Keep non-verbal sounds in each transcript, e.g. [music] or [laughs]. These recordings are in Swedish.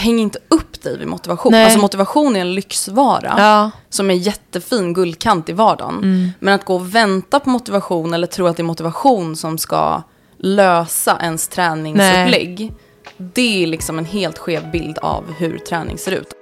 häng inte upp dig vid motivation. Nej. Alltså motivation är en lyxvara. Ja. Som är jättefin guldkant i vardagen. Men att gå och vänta på motivation eller tro att det är motivation som ska lösa ens träningsupplägg. Det är liksom en helt skev bild av hur träning ser ut.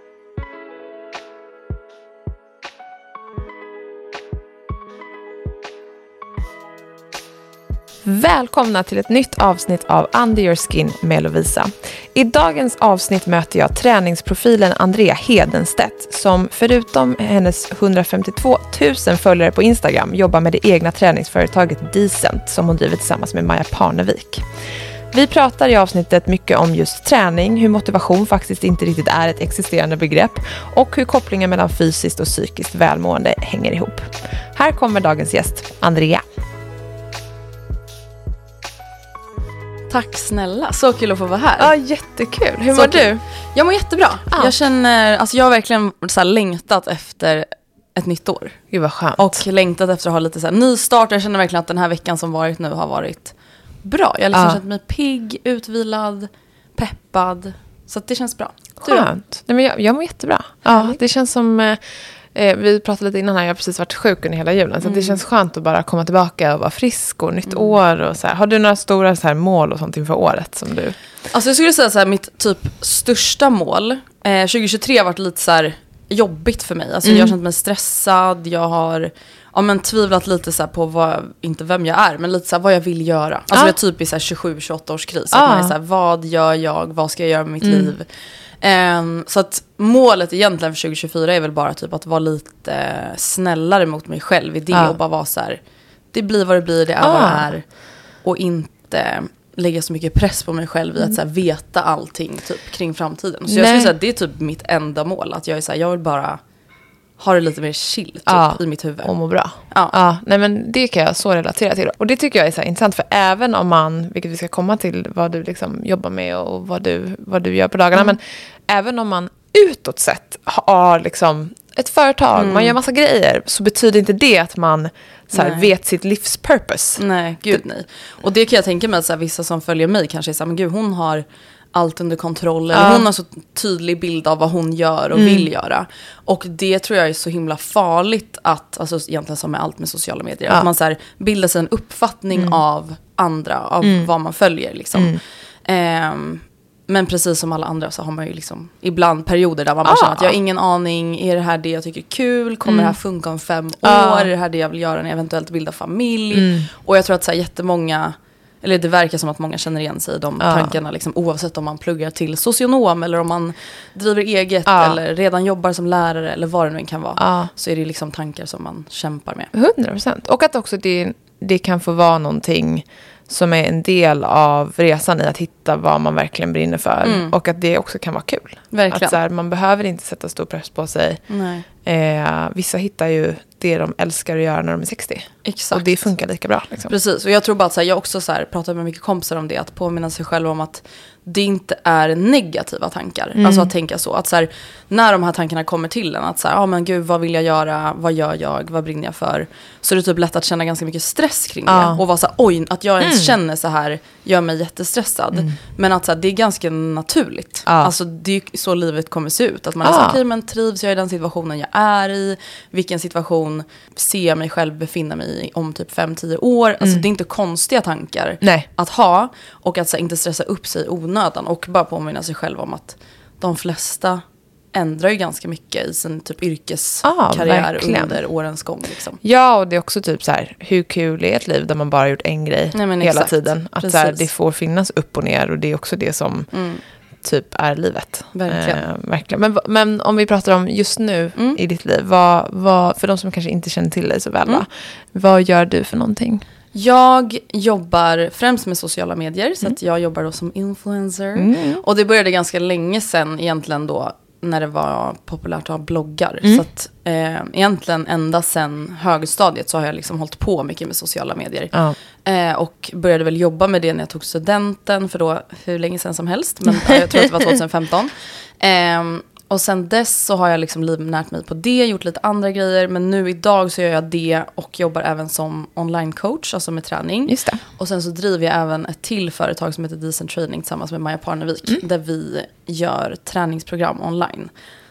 Välkomna till ett nytt avsnitt av Under Your Skin med Lovisa. I dagens avsnitt möter jag träningsprofilen Andrea Hedenstedt som förutom hennes 152 000 följare på Instagram jobbar med det egna träningsföretaget Decent som hon driver tillsammans med Maja Parnevik. Vi pratar i avsnittet mycket om just träning, hur motivation faktiskt inte riktigt är ett existerande begrepp och hur kopplingen mellan fysiskt och psykiskt välmående hänger ihop. Här kommer dagens gäst, Andrea. Tack snälla, så kul att få vara här. Ja, jättekul. Hur Så mår kul. du? Jag mår jättebra. Ja. Jag känner, alltså jag har verkligen så längtat efter ett nytt år. Gud vad skönt. Och längtat efter att ha lite så här nystart. Jag känner verkligen att den här veckan som varit nu har varit bra. Jag har liksom Ja. känt mig pigg, utvilad, peppad. Så det känns bra. Du skönt. Nej, men jag, jag mår jättebra. Ja, det känns som... Eh, vi pratade lite innan här, jag har precis varit sjuk under hela julen. Så att det känns skönt att bara komma tillbaka och vara frisk och nytt år. Och så här. Har du några stora så här, mål och sånt inför året som du... Alltså jag skulle säga så här, mitt typ största mål. Eh, 2023 har varit lite så här jobbigt för mig. Alltså jag har känt mig stressad. Jag har ja, men tvivlat lite så på vad, inte vem jag är, men lite så vad jag vill göra. Alltså Ah. jag är typ i så här 27-28 års kris. Ah. Att man är så vad gör jag? Vad ska jag göra med mitt liv? Ehm, så att målet egentligen för 2024 är väl bara typ att vara lite snällare mot mig själv i det Ah. och bara vara så här, det blir vad det blir, det är vad Ah. det är. Och inte lägga så mycket press på mig själv i att så här, veta allting typ, kring framtiden. Så jag Nej. skulle säga att det är typ mitt enda mål. Att jag är så här, jag vill bara ha det lite mer chill typ, Ja. i mitt huvud. Och må bra. Ja. ja. Nej, men det kan jag så relatera till. Och det tycker jag är så intressant. För även om man, vilket vi ska komma till, vad du liksom jobbar med och vad du, vad du gör på dagarna. Men även om man utåt sett har liksom ett företag, man gör massa grejer. Så betyder inte det att man så här, vet sitt livs purpose. Nej, gud nej. Och det kan jag tänka mig att så här, vissa som följer mig kanske är så här, men gud hon har allt under kontroll. Eller Ja. hon har så tydlig bild av vad hon gör och vill göra. Och det tror jag är så himla farligt att, alltså egentligen som med allt med sociala medier, Ja. att man så här, bildar sig en uppfattning av andra, av vad man följer liksom. Ehm, men precis som alla andra så har man ju liksom ibland perioder där man bara Ja. känner att jag har ingen aning, är det här det jag tycker är kul? Kommer det här funka om fem Ja. år? Är det här det jag vill göra när jag eventuellt bildar familj? Och jag tror att så här jättemånga, eller det verkar som att många känner igen sig i de Ja. tankarna. Liksom, oavsett om man pluggar till socionom eller om man driver eget Ja. eller redan jobbar som lärare eller vad det nu kan vara. Ja. Så är det liksom tankar som man kämpar med. 100 procent. Och att också det, det kan få vara någonting som är en del av resan i att hitta vad man verkligen brinner för. Och att det också kan vara kul. Verkligen. Att så här, man behöver inte sätta stor press på sig. Nej, Eh, vissa hittar ju det de älskar att göra när de är 60. exakt. Och det funkar lika bra. Liksom. Precis, och jag tror bara att så här, jag också så här, pratar med mycket kompisar om det, att påminna sig själv om att det inte är negativa tankar. Mm. Alltså att tänka så, att så här, när de här tankarna kommer till en, att så här, ja men gud vad vill jag göra, vad gör jag, vad brinner jag för? Så är det typ lätt att känna ganska mycket stress kring det. Ja. Och vara så här, oj, att jag ens Mm. känner så här gör mig jättestressad. Men att så här, det är ganska naturligt. Ja. Alltså det är så livet kommer se ut. Att man är så här, okej men trivs jag i den situationen jag är i? Vilken situation ser jag mig själv befinna mig i om typ 5-10 år? Alltså det är inte konstiga tankar Nej. att ha. Och att så inte stressa upp sig i onödan. Och bara påminna sig själv om att de flesta ändrar ju ganska mycket i sin typ yrkeskarriär verkligen. under årens gång. Liksom. Ja, och det är också typ så här, hur kul är ett liv där man bara gjort en grej Nej, hela exakt. tiden? Att så här, det får finnas upp och ner och det är också det som typ är livet. Verkligen. Eh, verkligen. Men, men om vi pratar om just nu Mm. i ditt liv, vad, vad, för de som kanske inte känner till dig så väl, Mm. va? vad gör du för någonting? Jag jobbar främst med sociala medier, så Mm. att jag jobbar då som influencer. Och det började ganska länge sedan egentligen då när det var populärt att ha bloggar. Mm. Så att eh, egentligen ända sedan högstadiet så har jag liksom hållit på mycket med sociala medier. Ja. Eh, och började väl jobba med det när jag tog studenten, för då hur länge sedan som helst, men ja, jag tror att det var [laughs] 2015. Ehm, och sen dess så har jag liksom livnärt mig på det, gjort lite andra grejer. Men nu idag så gör jag det och jobbar även som online coach, alltså med träning. Just det. Och sen så driver jag även ett till företag som heter Decent Training tillsammans med Maja Parnevik. Mm. Där vi gör träningsprogram online.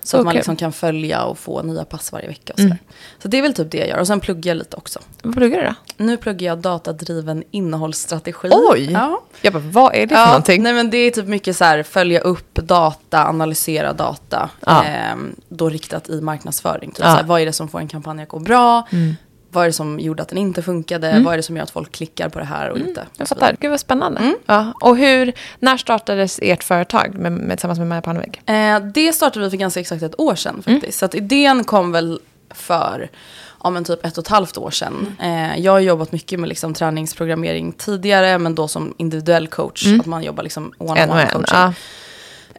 Så Så att man liksom kan följa och få nya pass varje vecka och sådär. Mm. Så det är väl typ det jag gör. Och sen pluggar jag lite också. Vad pluggar du då? Nu pluggar jag datadriven innehållsstrategi. Oj! Ja. Jag bara, vad är det för någonting? Nej men det är typ mycket så här, följa upp data, analysera data. Ja. ehm, då riktat i marknadsföring. Typ Ja. så här, vad är det som får en kampanj att gå bra? Mm. Vad är det som gjorde att den inte funkade? Vad är det som gör att folk klickar på det här och inte? Mm. Jag Och så fattar. Gud vad spännande. Mm. Ja. Och hur, när startades ert företag med, med, tillsammans med Maja Parnevik? Eh, det startade vi för ganska exakt ett år sedan Mm. faktiskt. Så att idén kom väl för ja, men typ ett och ett halvt år sedan. Eh, jag har jobbat mycket med liksom, träningsprogrammering tidigare, men då som individuell coach. Att man jobbar liksom one-on-one coaching. Ja.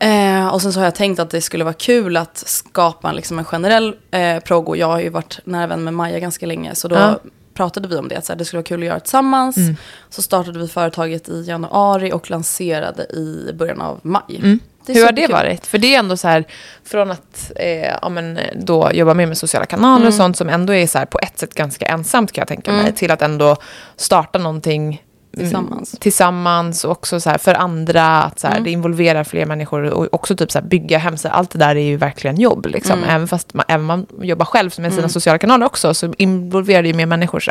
Eh, och sen så har jag tänkt att det skulle vara kul att skapa liksom en generell eh, progg. Och jag har ju varit nära vän med Maja ganska länge. Så då Ja. pratade vi om det. Att så här, det skulle vara kul att göra tillsammans. Mm. Så startade vi företaget i januari och lanserade i början av maj. Mm. Hur har det superkul. varit? För det är ändå så här, från att eh, ja, men, då jobba mer med sociala kanaler och sånt som ändå är så här, på ett sätt ganska ensamt kan jag tänka mig, Mm. till att ändå starta någonting mm, Tillsammans. tillsammans och också så här, för andra, att så här, Mm. det involverar fler människor och också typ så här, bygga hemsidor, allt det där är ju verkligen jobb. Liksom. Mm. Även fast man, även man jobbar själv med sina Mm. sociala kanaler också, så involverar det ju mer människor. Så.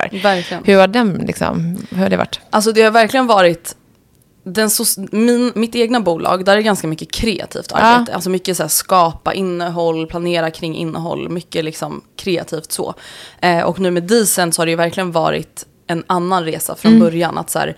Hur har, den, liksom, hur har det varit? Alltså det har verkligen varit den so- min, mitt egna bolag, där är det ganska mycket kreativt arbete. Alltså mycket så här skapa innehåll, planera kring innehåll, mycket liksom kreativt så. Eh, och nu med Decent så har det ju verkligen varit en annan resa från Mm. början. Att så här,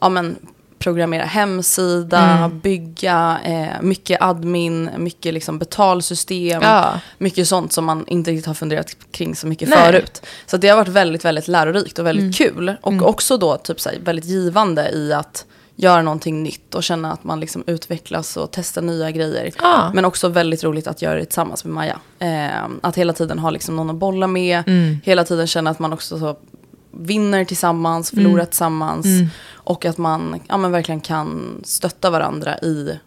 ja men programmera hemsida, Mm. bygga, eh, mycket admin, mycket liksom betalsystem. Ja. Mycket sånt som man inte riktigt har funderat kring så mycket Nej. förut. Så det har varit väldigt, väldigt lärorikt och väldigt Mm. kul. Och också då typ så här, väldigt givande i att göra någonting nytt och känna att man liksom utvecklas och testar nya grejer. Ja. Men också väldigt roligt att göra det tillsammans med Maja. Eh, att hela tiden ha liksom någon att bolla med. Mm. Hela tiden känna att man också så vinner tillsammans, förlorar Mm. tillsammans. Mm. Och att man ja, men verkligen kan stötta varandra i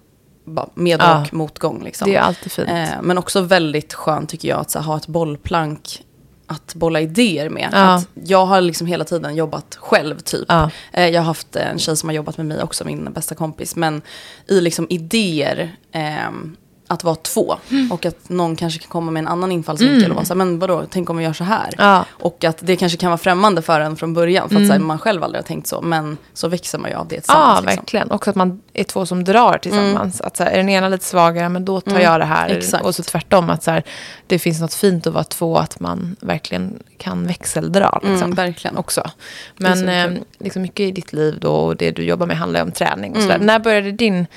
med Ja. och motgång. Liksom. Det är alltid fint. Eh, men också väldigt skönt tycker jag att så, ha ett bollplank att bolla idéer med. Ja. Att jag har liksom hela tiden jobbat själv typ. Ja. Eh, jag har haft en tjej som har jobbat med mig också, min bästa kompis. Men i liksom idéer, ehm, att vara två. Och att någon kanske kan komma med en annan infallsvinkel Mm. och vara så här, men vadå, tänk om vi gör så här. Ja. Och att det kanske kan vara främmande för en från början, för att så här, man själv aldrig har tänkt så. Men så växer man ju av det Ja, tillsammans. liksom. verkligen. Också att man är två som drar tillsammans. Att så här, är den ena lite svagare, men då tar Mm, jag det här. exakt. Och så tvärtom, att så här, det finns något fint att vara två, att man verkligen kan växeldra. Liksom, Mm, verkligen. också. Men eh, liksom mycket i ditt liv då, och det du jobbar med handlar ju om träning. Och så Mm. När började din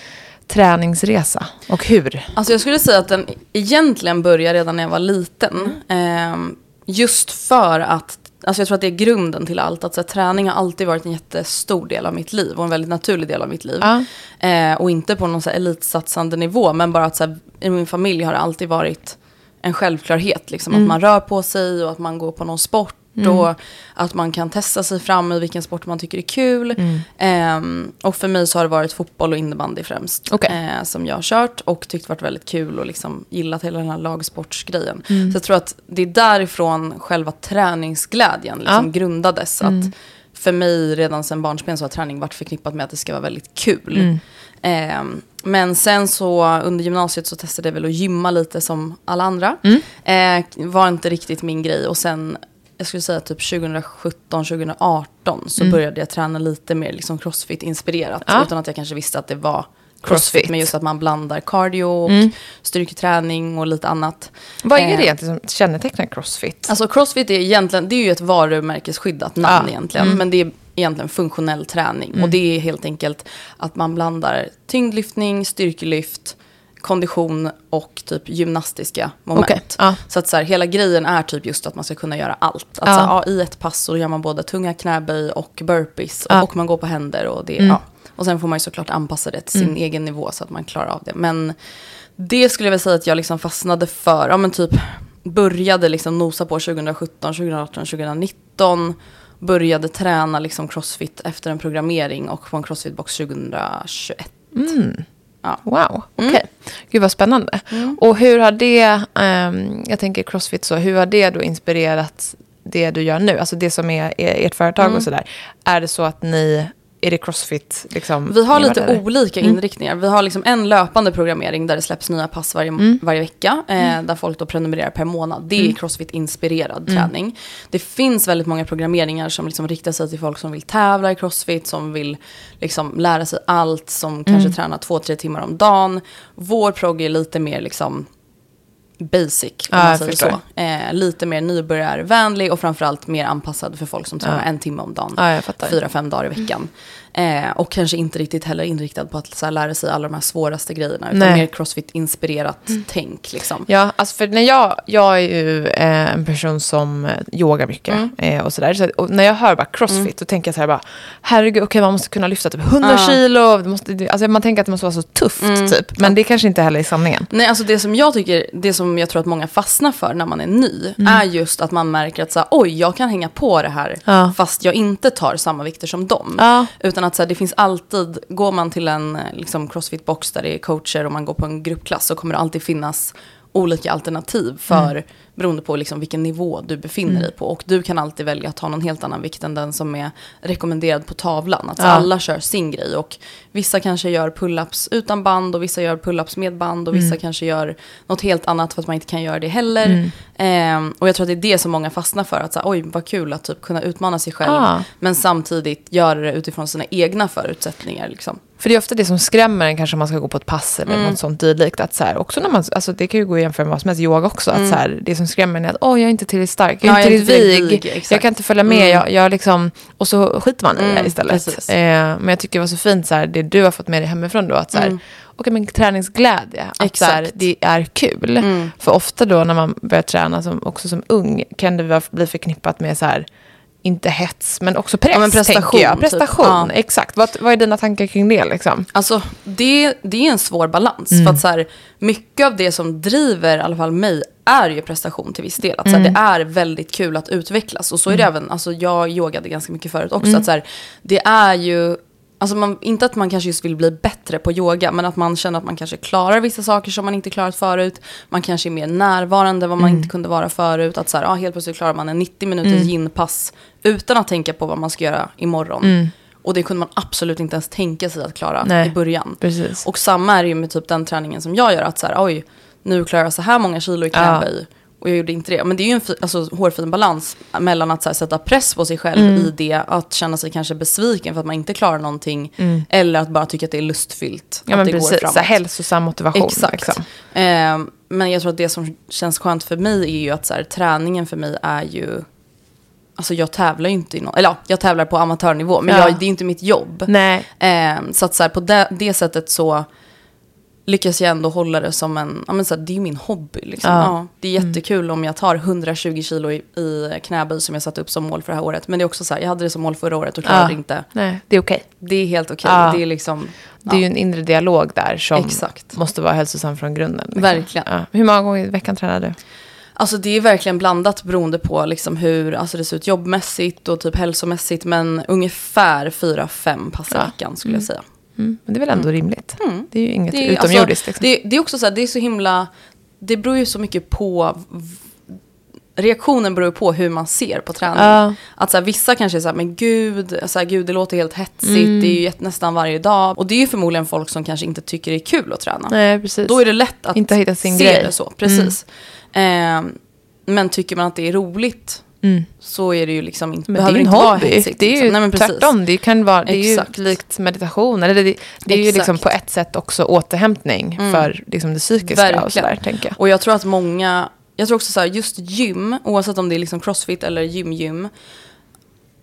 träningsresa? Och hur? Alltså jag skulle säga att den egentligen började redan när jag var liten. Ehm, just för att, alltså jag tror att det är grunden till allt. Att så här, träning har alltid varit en jättestor del av mitt liv och en väldigt naturlig del av mitt liv. Ja. Eh, och inte på någon så här elitsatsande nivå, men bara att så här, i min familj har det alltid varit en självklarhet. Liksom, Att man rör på sig och att man går på någon sport. Och att man kan testa sig fram i vilken sport man tycker är kul. Ehm, och för mig så har det varit fotboll och innebandy främst. Okej. Eh, som jag har kört och tyckt varit väldigt kul och liksom gillat hela den här lagsportsgrejen. Mm. Så jag tror att det är därifrån själva träningsglädjen liksom Ja. grundades. Mm. Att för mig redan sedan barnsben så har träning varit förknippat med att det ska vara väldigt kul. Mm. Ehm, men sen så under gymnasiet så testade jag väl att gymma lite som alla andra. Mm. Eh, var inte riktigt min grej och sen jag skulle säga typ 2017, 2018 så började jag träna lite mer liksom crossfit-inspirerat. Mm. Ja. Utan att jag kanske visste att det var crossfit. Crossfit. Men just att man blandar cardio och Mm. styrketräning och lite annat. Vad är Eh, det egentligen som kännetecknar crossfit? Alltså crossfit är egentligen, det är ju ett varumärkesskyddat namn Ja. egentligen. Mm. Men det är egentligen funktionell träning. Och det är helt enkelt att man blandar tyngdlyftning, styrkelyft, kondition och typ gymnastiska moment. Okej, ja. Så att så här, hela grejen är typ just att man ska kunna göra allt. Att så här, ja, I ett pass så gör man både tunga knäböj och burpees. Ja. Och man går på händer. Och, det, Mm. ja. och sen får man ju såklart anpassa det till sin egen nivå så att man klarar av det. Men det skulle jag väl säga att jag liksom fastnade för. Ja men typ började liksom nosa på 2017, 2018, 2019. Började träna liksom crossfit efter en programmering och på en crossfitbox 2021. Mm. Ja. Wow, okej. Okay. Gud vad spännande. Mm. Och hur har det, um, jag tänker crossfit så, hur har det då inspirerat det du gör nu? Alltså det som är, är ert företag mm. och sådär. Är det så att ni är det crossfit? Liksom, vi har lite där? olika mm. inriktningar. Vi har liksom en löpande programmering där det släpps nya pass varje, mm. varje vecka. Eh, mm. Där folk då prenumererar per månad. Det är mm. crossfit-inspirerad mm. träning. Det finns väldigt många programmeringar som liksom riktar sig till folk som vill tävla i crossfit, som vill liksom lära sig allt, som kanske tränar två, tre timmar om dagen. Vår progg är lite mer liksom basic, om man säger så. Eh, lite mer nybörjarvänlig och framförallt mer anpassad för folk som tränar ja. en timme om dagen. Ja, fyra, fem dagar i veckan. Eh, och kanske inte riktigt heller inriktad på att så här, lära sig alla de här svåraste grejerna. Utan Nej. mer crossfit-inspirerat mm. tänk. Liksom. Ja, alltså för när jag, jag är ju eh, en person som eh, yogar mycket mm. eh, och sådär. Så, och när jag hör bara crossfit, mm. då tänker jag så här bara, herregud, okej okay, man måste kunna lyfta typ 100 ah. kilo. Måste, alltså man tänker att det måste vara så tufft mm. typ. Men det kanske inte heller är sanningen. Nej, alltså det som jag tycker, det som jag tror att många fastnar för när man är ny, mm. är just att man märker att så här, oj, jag kan hänga på det här, ja. fast jag inte tar samma vikter som dem. Ja. Utan att så här, det finns alltid, går man till en eh, liksom, crossfit-box där det är coacher och man går på en gruppklass så kommer det alltid finnas olika alternativ för mm beroende på liksom vilken nivå du befinner mm. dig på. Och du kan alltid välja att ha någon helt annan vikt än den som är rekommenderad på tavlan. Alltså ja. alla kör sin grej och vissa kanske gör pull-ups utan band och vissa gör pull-ups med band och vissa mm. kanske gör något helt annat för att man inte kan göra det heller. Mm. Eh, och jag tror att det är det som många fastnar för. Att så oj, vad kul att typ kunna utmana sig själv. Ah. Men samtidigt göra det utifrån sina egna förutsättningar. Liksom. För det är ofta det som skrämmer en kanske om man ska gå på ett pass eller mm. något sånt dylikt. Att så här, också när man, alltså det kan ju gå att jämföra med vad som helst, yoga också. Att mm. så här, det som skrämmer en är att åh, jag är inte tillräckligt stark, jag är ja, inte tillräckligt vig, jag kan inte följa med. Mm. Jag, jag liksom, och så skiter man i det mm, istället. Eh, men jag tycker det var så fint, så här, det du har fått med dig hemifrån då, att så här, mm. okay, men träningsglädje, att så här, det är kul. Mm. För ofta då när man börjar träna, som, också som ung, kan det bli förknippat med så här, inte hets, men också press. Ja, men prestation. Jag. Prestation, typ. ja. exakt. Vad, vad är dina tankar kring det? Liksom? Alltså, det, det är en svår balans. Mm. För att så här, mycket av det som driver i alla fall mig är ju prestation till viss del. Att, mm. så här, det är väldigt kul att utvecklas. Och så är det mm. även, alltså, jag yogade ganska mycket förut också. Mm. Att, så här, det är ju Alltså man, inte att man kanske just vill bli bättre på yoga, men att man känner att man kanske klarar vissa saker som man inte klarat förut. Man kanske är mer närvarande vad man mm. inte kunde vara förut. Att så här, ah, helt plötsligt klarar man en 90 minuters mm. ginpass utan att tänka på vad man ska göra imorgon. Mm. Och det kunde man absolut inte ens tänka sig att klara Nej, i början. Precis. Och samma är det ju med typ den träningen som jag gör. Att så här, oj, nu klarar jag så här många kilo i knäböj. Ja. Och jag gjorde inte det. Men det är ju en alltså, hårfin balans mellan att här, sätta press på sig själv mm. i det, att känna sig kanske besviken för att man inte klarar någonting, mm. eller att bara tycka att det är lustfyllt. Ja, att det precis. går framåt. Så hälsosam motivation. Exakt. Liksom. Eh, men jag tror att det som känns skönt för mig är ju att så här, träningen för mig är ju Alltså jag tävlar ju inte i någon, eller ja, jag tävlar på amatörnivå, men ja. jag, det är inte mitt jobb. Nej. Eh, så att så här, på det, det sättet så lyckas jag ändå hålla det som en, ja men så här, det är ju min hobby liksom. Ja. ja det är mm. jättekul mm. om jag tar 120 kilo i, i knäböj som jag satte upp som mål för det här året. Men det är också så här, jag hade det som mål förra året och klarade ja. inte. Nej, det är okej. Okay. Det är helt okej. Okay. Ja. Det är liksom. Det är ju en inre dialog där som Exakt. måste vara hälsosam från grunden. Liksom. Verkligen. Hur många gånger i veckan tränar du? Alltså det är verkligen blandat beroende på liksom hur alltså det ser ut jobbmässigt och typ hälsomässigt. Men ungefär fyra, fem pass i veckan skulle mm. jag säga. Mm. Men det är väl ändå mm. rimligt? Mm. Det är ju inget det är, utomjordiskt. Alltså, liksom. det, det, är också så här, det är så himla, det beror ju så mycket på reaktionen beror på hur man ser på träning. Uh. Att så här, vissa kanske är så här, men gud, så här, gud det låter helt hetsigt, mm. det är ju nästan varje dag. Och det är ju förmodligen folk som kanske inte tycker det är kul att träna. Nej, precis. Då är det lätt att inte hitta sin se grej. det så. Precis. Eh, men tycker man att det är roligt Mm. så är det ju liksom inte, men det är inte vara hetsigt. Det är ju liksom. Nej, tvärtom, det kan vara, det är ju likt meditation. Eller det, det är ju liksom på ett sätt också återhämtning mm. för liksom det psykiska Verkligen. och sådär, tänker jag. Och jag tror att många, jag tror också så här, just gym, oavsett om det är liksom crossfit eller gym-gym,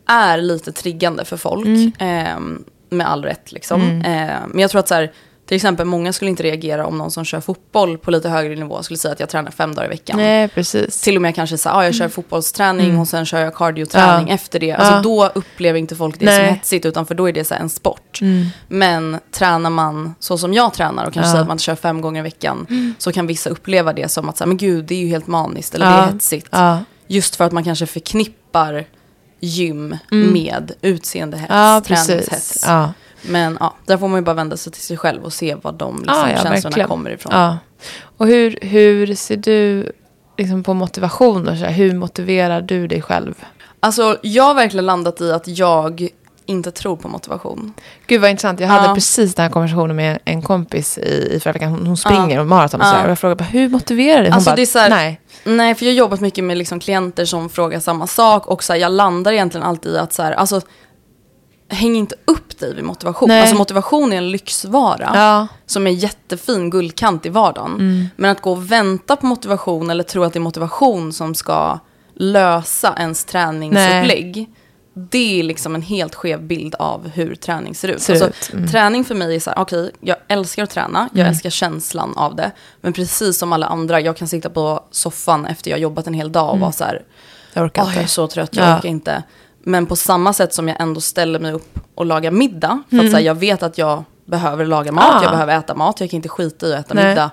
är lite triggande för folk. Mm. Eh, med all rätt liksom. Eh, men jag tror att så här, till exempel, många skulle inte reagera om någon som kör fotboll på lite högre nivå skulle säga att jag tränar fem dagar i veckan. Nej, precis. Till och med kanske säga, ah, jag kör mm. fotbollsträning mm. och sen kör jag cardioträning ja. efter det. Alltså, ja. Då upplever inte folk det Nej. som hetsigt, utan för då är det så en sport. Mm. Men tränar man så som jag tränar och kanske ja. säger att man kör fem gånger i veckan, mm. så kan vissa uppleva det som att, så men gud, det är ju helt maniskt, eller det är hetsigt. Just för att man kanske förknippar gym mm. med utseendehets, träningshets. Men ja, där får man ju bara vända sig till sig själv och se var de liksom, Ah, ja, känslorna verkligen. kommer ifrån. Ja. Och hur, hur ser du liksom på motivation? Och så här, hur motiverar du dig själv? Alltså jag har verkligen landat i att jag inte tror på motivation. Gud vad intressant. Jag hade Ja. precis den här konversationen med en kompis i, i förra veckan. Hon, hon springer Ja. och maraton och Ja. Och jag frågade bara, hur motiverar du dig? Hon Alltså, bara, det här- nej. Nej, för jag har jobbat mycket med liksom klienter som frågar samma sak och så här, jag landar egentligen alltid i att så här, alltså, häng inte upp dig vid motivation. Nej. Alltså motivation är en lyxvara Ja. som är jättefin guldkant i vardagen. Men att gå och vänta på motivation eller tro att det är motivation som ska lösa ens träningsupplägg. Det är liksom en helt skev bild av hur träning ser ut. Ser alltså, ut, mm. Träning för mig är så här, okej, jag älskar att träna, jag älskar känslan av det. Men precis som alla andra, jag kan sitta på soffan efter jag jobbat en hel dag och vara så här, Jag orkar Åh, jag är så trött, jag Ja. orkar inte. Men på samma sätt som jag ändå ställer mig upp och lagar middag. För Mm. att så här, jag vet att jag behöver laga mat, Ah. jag behöver äta mat, jag kan inte skita i att äta Nej. middag.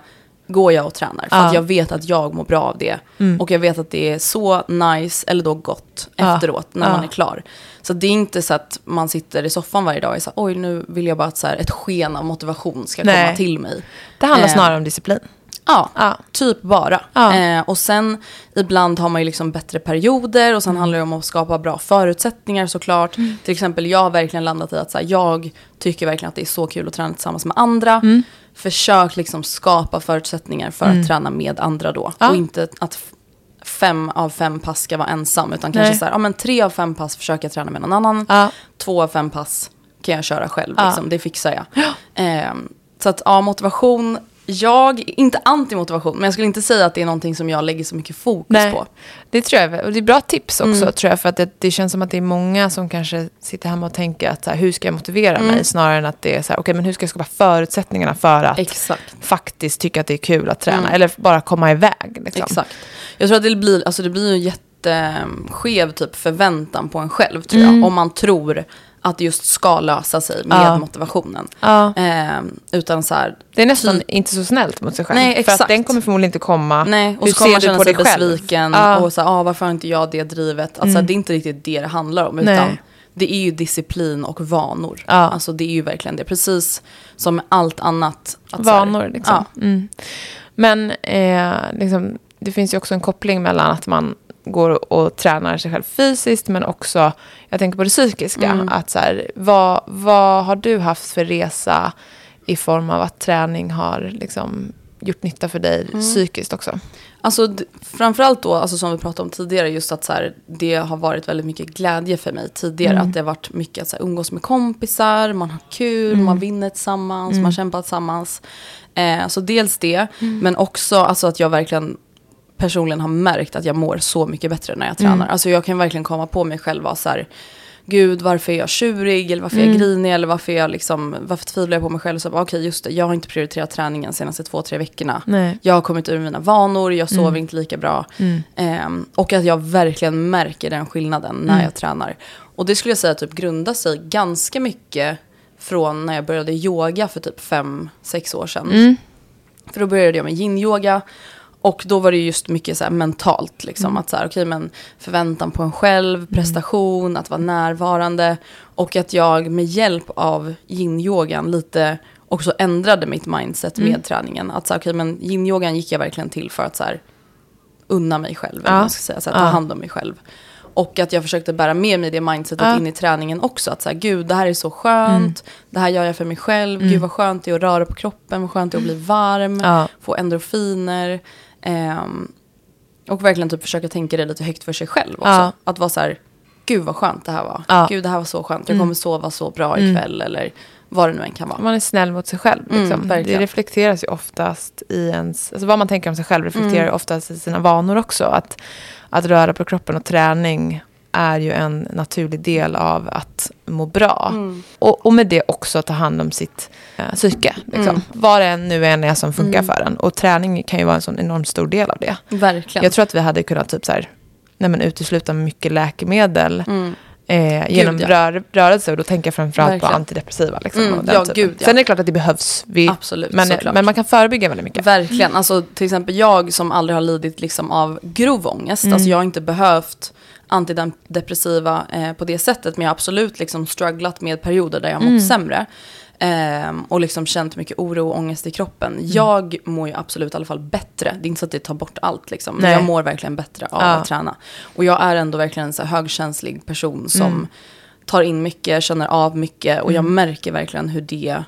Går jag och tränar. För Ah. att jag vet att jag mår bra av det. Och jag vet att det är så nice, eller då gott, Ah. efteråt när Ah. man är klar. Så det är inte så att man sitter i soffan varje dag och här, oj nu vill jag bara att så här, ett sken av motivation ska Nej. komma till mig. Det handlar Eh, snarare om disciplin. Ja, Ja. typ bara. Ja. Eh, och sen ibland har man ju liksom bättre perioder och sen handlar det om att skapa bra förutsättningar såklart. Till exempel jag har verkligen landat i att så här, jag tycker verkligen att det är så kul att träna tillsammans med andra. Försök liksom skapa förutsättningar för att träna med andra då. Ja. Och inte att fem av fem pass ska vara ensam utan kanske Nej. så här, ja men tre av fem pass försöker jag träna med någon annan. Ja. Två av fem pass kan jag köra själv. Liksom. Det fixar jag. Ehm, så att ja, motivation. Jag, inte anti-motivation, men jag skulle inte säga att det är någonting som jag lägger så mycket fokus Nej. på. Det tror jag, och det är bra tips också Mm. tror jag. För att det, det känns som att det är många som kanske sitter hemma och tänker att så här, hur ska jag motivera Mm. mig? Snarare än att det är så här, okej men hur ska jag skapa förutsättningarna för att Exakt. faktiskt tycka att det är kul att träna? Mm. Eller bara komma iväg. Liksom. Exakt. Jag tror att det blir, alltså det blir ju en jätteskev typ förväntan på en själv tror Mm. jag. Om man tror att det just ska lösa sig med Ja. motivationen. Ja. Ehm, utan så här, Det är nästan Typ- inte så snällt mot sig själv. Nej, För att exakt. den kommer förmodligen inte komma. Nej, och Hur så kommer man känna på sig besviken. Ja. Och så här, ah, varför har inte jag det drivet? Alltså, Mm. Det är inte riktigt det det handlar om. Nej. Utan det är ju disciplin och vanor. Ja. Alltså det är ju verkligen det. Precis som med allt annat. Att så här- Vanor liksom. Mm. Men eh, liksom, det finns ju också en koppling mellan att man går och, tränar sig själv fysiskt men också, jag tänker på det psykiska. Mm. Att så här, vad, vad har du haft för resa i form av att träning har liksom, gjort nytta för dig Mm. psykiskt också? Alltså framförallt då, alltså som vi pratade om tidigare, just att så här, det har varit väldigt mycket glädje för mig tidigare. Mm. Att det har varit mycket att så här, umgås med kompisar, man har kul, Mm. man vinner tillsammans, man kämpar tillsammans. Eh, så dels det, men också alltså, att jag verkligen personligen har märkt att jag mår så mycket bättre när jag tränar. Mm. Alltså jag kan verkligen komma på mig själv och så här, gud varför är jag tjurig eller varför är jag Mm. grinig eller varför, är jag liksom, varför tvivlar jag på mig själv. Så okej just det, jag har inte prioriterat träningen de senaste två, tre veckorna. Nej. Jag har kommit ur mina vanor, jag sover inte lika bra. Mm. Ehm, och att jag verkligen märker den skillnaden när Mm. jag tränar. Och det skulle jag säga typ grundar sig ganska mycket från när jag började yoga för typ fem, sex år sedan. Mm. För då började jag med yin-yoga. Och då var det just mycket så mentalt, liksom. Mm. Att så här, okej, men förväntan på en själv, prestation, att vara närvarande. Och att jag med hjälp av yin-yogan lite också ändrade mitt mindset Mm. med träningen. Att så här, okej, men yin-yogan gick jag verkligen till för att så här, unna mig själv, Ja. man ska säga, så här, ta Ja. hand om mig själv. Och att jag försökte bära med mig det mindsetet Ja. in i träningen också. Att så här, gud, det här är så skönt, det här gör jag för mig själv, gud vad skönt det är att röra på kroppen, vad skönt det är att bli varm Ja. få endorfiner. Ehm, och verkligen typ försöka tänka det lite högt för sig själv också. Ja. Att vara så här, gud vad skönt det här var. Ja. Gud det här var så skönt, jag kommer sova så bra ikväll. Eller vad det nu än kan vara. Man är snäll mot sig själv. Mm, Liksom. det verkligen. reflekteras ju oftast i ens... Alltså vad man tänker om sig själv reflekterar ju oftast i sina vanor också. Att, att röra på kroppen och träning är ju en naturlig del av att må bra. Mm. Och, och med det också ta hand om sitt eh, psyke. Liksom. Mm. Vad det nu än är som funkar för en. Och träning kan ju vara en sån enormt stor del av det. Verkligen. Jag tror att vi hade kunnat typ så här, nej men utesluta mycket läkemedel Mm. eh, genom ja. rör, rörelse. Och då tänker jag framförallt på Verkligen. antidepressiva. Liksom, Mm, ja, typen. gud, ja. Sen är det klart att det behövs. Vi, Absolut, men, såklart. men man kan förebygga väldigt mycket. Verkligen. Alltså, till exempel jag som aldrig har lidit liksom, av grov ångest. Mm. Alltså, jag har inte behövt antidepressiva eh, på det sättet. Men jag har absolut liksom strugglat med perioder där jag har mått mm. sämre. Eh, och liksom känt mycket oro och ångest i kroppen. Mm. Jag mår ju absolut i alla fall bättre. Det är inte så att det tar bort allt liksom. Men jag mår verkligen bättre av ja. att träna. Och jag är ändå verkligen en så högkänslig person som mm. tar in mycket, känner av mycket. Och jag mm. märker verkligen hur det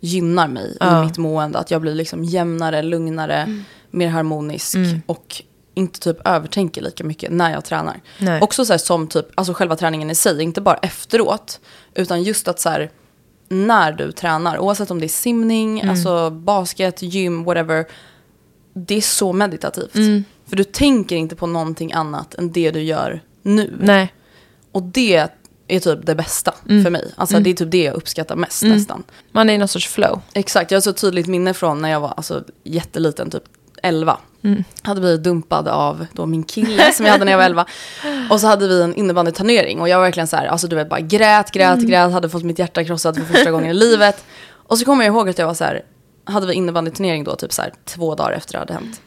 gynnar mig ja. i mitt mående. Att jag blir liksom jämnare, lugnare, mm. mer harmonisk. Mm. Och inte typ övertänker lika mycket när jag tränar. Nej. Också så här, som typ, alltså själva träningen i sig, inte bara efteråt. Utan just att så här, när du tränar, oavsett om det är simning, mm. alltså basket, gym, whatever. Det är så meditativt. Mm. För du tänker inte på någonting annat än det du gör nu. Nej. Och det är typ det bästa mm. för mig. Alltså mm. det är typ det jag uppskattar mest mm. nästan. Man är i någon sorts flow. Exakt, jag har så tydligt minne från när jag var alltså, jätteliten, typ 11. Mm. Hade blivit dumpad av då min kille som jag hade när jag var 11. [laughs] Och så hade vi en innebandyturnering och jag var verkligen så här, alltså du vet bara grät, grät, mm. grät, hade fått mitt hjärta krossat för första gången i [laughs] livet. Och så kommer jag ihåg att jag var så här, hade vi innebandyturnering då typ så här två dagar efter det hade hänt.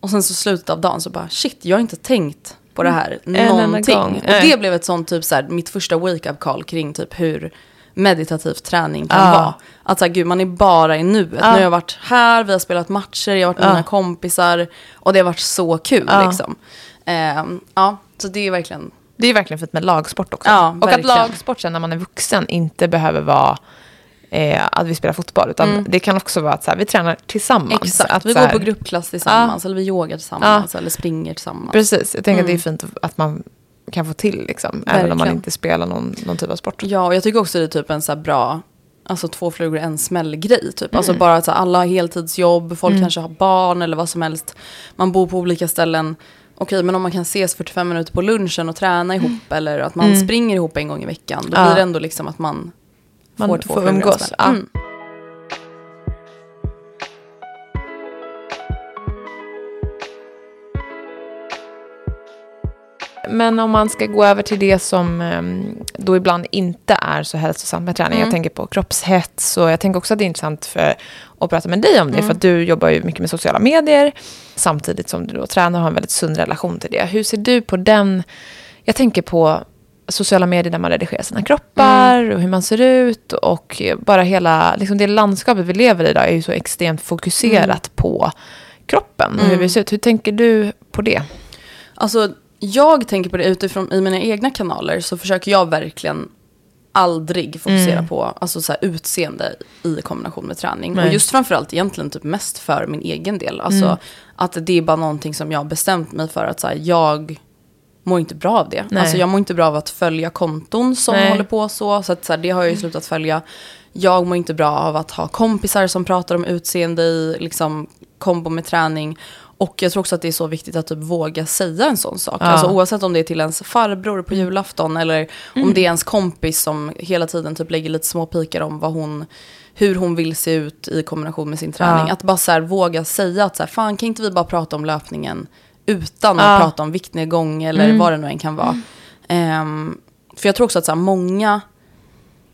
Och sen så slutet av dagen så bara shit, jag har inte tänkt på det här mm. någonting. Och det blev ett sånt typ så här, mitt första wake-up call kring typ hur meditativ träning kan ah. vara. Att så här, gud, man är bara i nuet. Ah. Nu har jag varit här, vi har spelat matcher, jag har varit med ah. mina kompisar. Och det har varit så kul liksom. Eh, ja, så det är verkligen... Det är verkligen fint med lagsport också. Ja, och att lagsport sen när man är vuxen inte behöver vara eh, att vi spelar fotboll. Utan mm. det kan också vara att så här, vi tränar tillsammans. Exakt, att, vi går på gruppklass tillsammans. Eller vi yogar tillsammans. Eller springer tillsammans. Precis, jag tänker mm. att det är mm. fint att man kan få till. Liksom, även om man inte spelar någon, någon typ av sport. Ja, och jag tycker också det är typ en så bra Alltså två flugor en smäll-grej. Typ. Alltså mm. Alltså bara att alla har heltidsjobb, folk mm. kanske har barn eller vad som helst. Man bor på olika ställen. Okej, men om man kan ses 45 minuter på lunchen och träna ihop mm. eller att man mm. springer ihop en gång i veckan. Då ja. blir det ändå liksom att man, man får två får flugor en smäll. Ja. Men om man ska gå över till det som ehm, då ibland inte är så hälsosamt med träning. Mm. Jag tänker på kroppshets och jag tänker också att det är intressant för att prata med dig om det. Mm. För att du jobbar ju mycket med sociala medier samtidigt som du då tränar och har en väldigt sund relation till det. Hur ser du på den? Jag tänker på sociala medier där man redigerar sina kroppar mm. och hur man ser ut. Och bara hela liksom det landskapet vi lever i idag är ju så extremt fokuserat mm. på kroppen och hur mm. vi ser ut. Hur tänker du på det? Alltså jag tänker på det utifrån i mina egna kanaler så försöker jag verkligen aldrig fokusera mm. på alltså, så här, utseende i kombination med träning. Nej. Och just framförallt egentligen typ mest för min egen del. Alltså mm. att det är bara någonting som jag har bestämt mig för att så här, jag mår inte bra av det. Nej. Alltså jag mår inte bra av att följa konton som Nej. håller på så. Så, att, så här, det har jag ju slutat följa. Jag mår inte bra av att ha kompisar som pratar om utseende i liksom, kombo med träning. Och jag tror också att det är så viktigt att typ våga säga en sån sak. Ja. Alltså, oavsett om det är till ens farbror på julafton eller mm. om det är ens kompis som hela tiden typ lägger lite små pikar om vad hon, hur hon vill se ut i kombination med sin träning. Ja. Att bara så här, våga säga att så här, fan kan inte vi bara prata om löpningen utan att prata om viktnedgång eller mm. vad det nu än kan vara. Um, för jag tror också att så här, många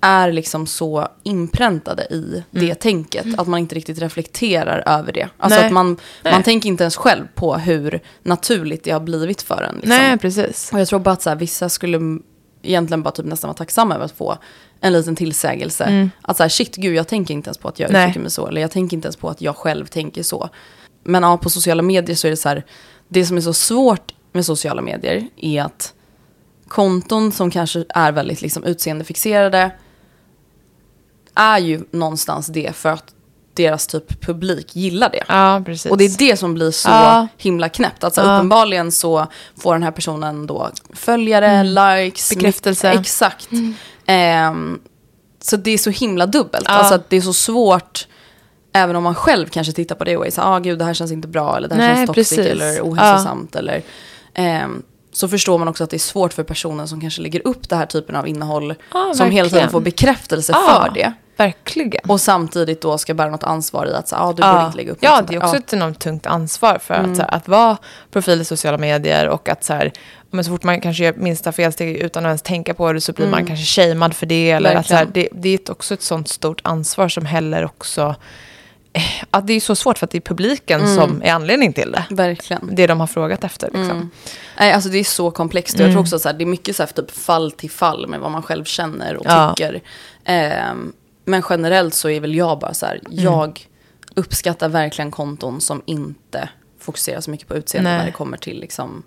är liksom så inpräntade i det mm. tänket att man inte riktigt reflekterar över det. Alltså Nej. att man, man tänker inte ens själv på hur naturligt det har blivit för en. Liksom. Nej, precis. Och jag tror bara att så här, vissa skulle egentligen bara typ nästan vara tacksamma över att få en liten tillsägelse. Mm. Att så här, shit, gud, jag tänker inte ens på att jag uttrycker mig så. Eller jag tänker inte ens på att jag själv tänker så. Men ja, på sociala medier så är det så här, det som är så svårt med sociala medier är att konton som kanske är väldigt liksom utseendefixerade är ju någonstans det för att deras typ publik gillar det. Ja, precis. Och det är det som blir så ja. himla knäppt. Alltså ja. uppenbarligen så får den här personen då följare, mm. likes, bekräftelse. Exakt. Mm. Um, så det är så himla dubbelt. Ja. Alltså att det är så svårt, även om man själv kanske tittar på det och är så ah gud det här känns inte bra eller det här Nej, känns toxic precis. eller ohälsosamt ja. eller um, så förstår man också att det är svårt för personen som kanske lägger upp det här typen av innehåll som verkligen. hela tiden får bekräftelse för det. Verkligen. Och samtidigt då ska bära något ansvar i att så, ah, du ja. borde inte lägga upp Ja, det är också ja. ett enormt tungt ansvar för mm. att, så här, att vara profil i sociala medier och att så här, men så fort man kanske gör minsta felsteg utan att ens tänka på det så blir mm. man kanske shamead för det. Eller att, så här, det, det är också ett sånt stort ansvar som heller också att det är så svårt för att det är publiken mm. som är anledning till det. Verkligen. Det de har frågat efter. Liksom. Mm. Nej, alltså det är så komplext. Mm. Jag tror också att det är mycket så här, typ fall till fall med vad man själv känner och ja. tycker. Eh, men generellt så är väl jag bara så här, mm. jag uppskattar verkligen konton som inte fokuserar så mycket på utseende Nej. när det kommer till liksom,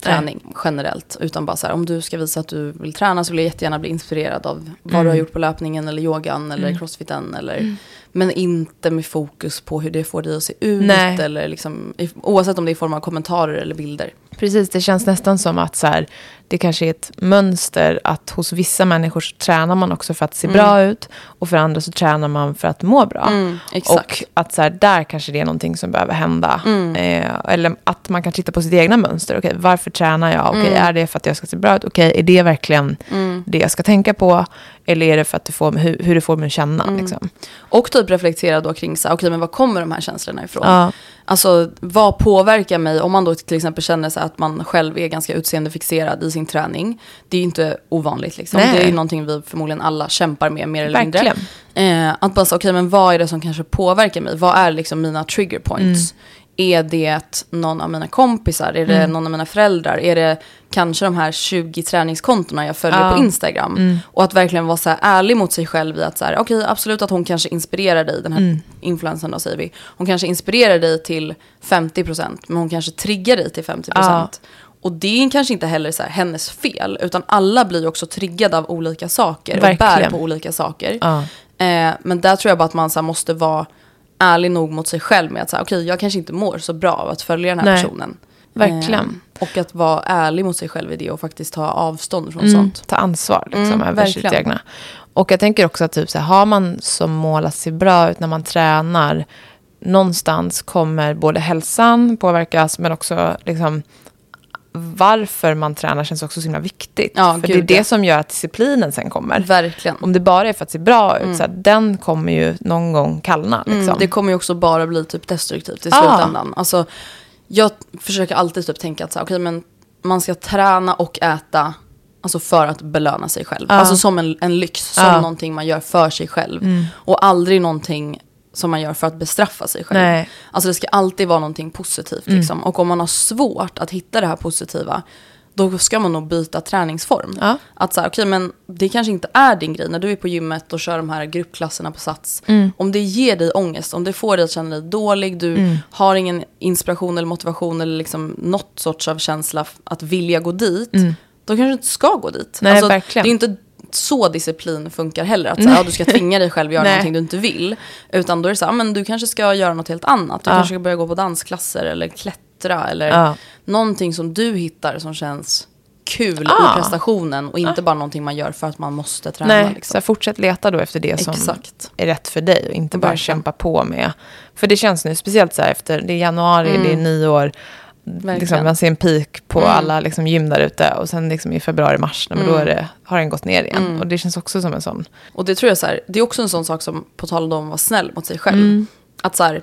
träning Nej. generellt. Utan bara så här, om du ska visa att du vill träna så vill jag jättegärna bli inspirerad av vad mm. du har gjort på löpningen eller yogan eller mm. crossfiten. Eller, mm. Men inte med fokus på hur det får dig att se ut. Nej. Eller liksom, oavsett om det är i form av kommentarer eller bilder. Precis, det känns nästan som att så här, det kanske är ett mönster att hos vissa människor så tränar man också för att se mm. bra ut och för andra så tränar man för att må bra. Mm, och att så här, där kanske det är någonting som behöver hända. Mm. Eh, eller att man kan titta på sitt egna mönster. Okay, varför tränar jag? Okay, mm. Är det för att jag ska se bra ut? Okay, är det verkligen mm. det jag ska tänka på? Eller är det för att det får, hur, hur det får mig att känna? Mm. Liksom? Och typ reflektera då kring så okay, men var kommer de här känslorna ifrån? Ja. Alltså vad påverkar mig om man då till exempel känner sig att man själv är ganska utseendefixerad i sin träning. Det är ju inte ovanligt liksom. Det är ju någonting vi förmodligen alla kämpar med mer eller Verkligen. mindre. Eh, att bara säga, okej okay, men vad är det som kanske påverkar mig? Vad är liksom mina trigger points? Mm. Är det någon av mina kompisar? Är det mm. någon av mina föräldrar? Är det kanske de här 20 träningskontona jag följer ja. på Instagram? Mm. Och att verkligen vara så här ärlig mot sig själv i att så här, okej okay, absolut att hon kanske inspirerar dig, den här mm. influensen då säger vi. Hon kanske inspirerar dig till 50% men hon kanske triggar dig till 50%. Ja. Och det är kanske inte heller så här, hennes fel, utan alla blir också triggade av olika saker Verkligen. och bär på olika saker. Ja. Eh, men där tror jag bara att man så här, måste vara ärlig nog mot sig själv med att säga, okej, okay, jag kanske inte mår så bra av att följa den här Nej. personen. Verkligen. Eh, och att vara ärlig mot sig själv i det och faktiskt ta avstånd från mm, sånt. Ta ansvar liksom, mm, över verkligen. sitt egna. Och jag tänker också att typ, så här, har man som mål att se bra ut när man tränar, någonstans kommer både hälsan påverkas, men också liksom, varför man tränar känns också så himla viktigt. Ja, för gud, det är det som gör att disciplinen sen kommer. Verkligen. Om det bara är för att se bra ut, mm. så här, den kommer ju någon gång kallna. Mm, liksom. Mm, det kommer ju också bara bli typ destruktivt i ah. slutändan. Alltså, jag försöker alltid typ tänka att så här, okay, men man ska träna och äta Alltså för att belöna sig själv. Ah. Alltså som en, en lyx, som ah. någonting man gör för sig själv. Mm. Och aldrig någonting som man gör för att bestraffa sig själv. Nej. Alltså det ska alltid vara någonting positivt. Mm. Liksom. Och om man har svårt att hitta det här positiva, då ska man nog byta träningsform. Ja. Att så här, okay, men det kanske inte är din grej när du är på gymmet och kör de här gruppklasserna på Sats. Mm. Om det ger dig ångest, om det får dig att känna dig dålig, du mm. har ingen inspiration eller motivation eller liksom något sorts av känsla att vilja gå dit. Mm. Då kanske du inte ska gå dit. Nej, alltså, verkligen. Det är inte så disciplin funkar heller. Att så här, ja, du ska tvinga dig själv att göra [laughs] någonting du inte vill. Utan då är det så här, men du kanske ska göra något helt annat. Du ja. kanske ska börja gå på dansklasser eller klättra. Eller ja. någonting som du hittar som känns kul ah. i prestationen och inte ah. bara någonting man gör för att man måste träna. Nej, liksom. så fortsätt leta då efter det som Exakt. är rätt för dig och inte bara Verkligen. kämpa på med. För det känns nu, speciellt så här efter, det är januari, mm. det är nyår, Liksom, man ser en peak på mm. alla liksom, gym där ute och sen liksom, i februari, mars, mm. då är det, har den gått ner igen. Mm. Och det känns också som en sån. Och det tror jag så här, det är också en sån sak som, på tal om att vara snäll mot sig själv. Mm. Att så här,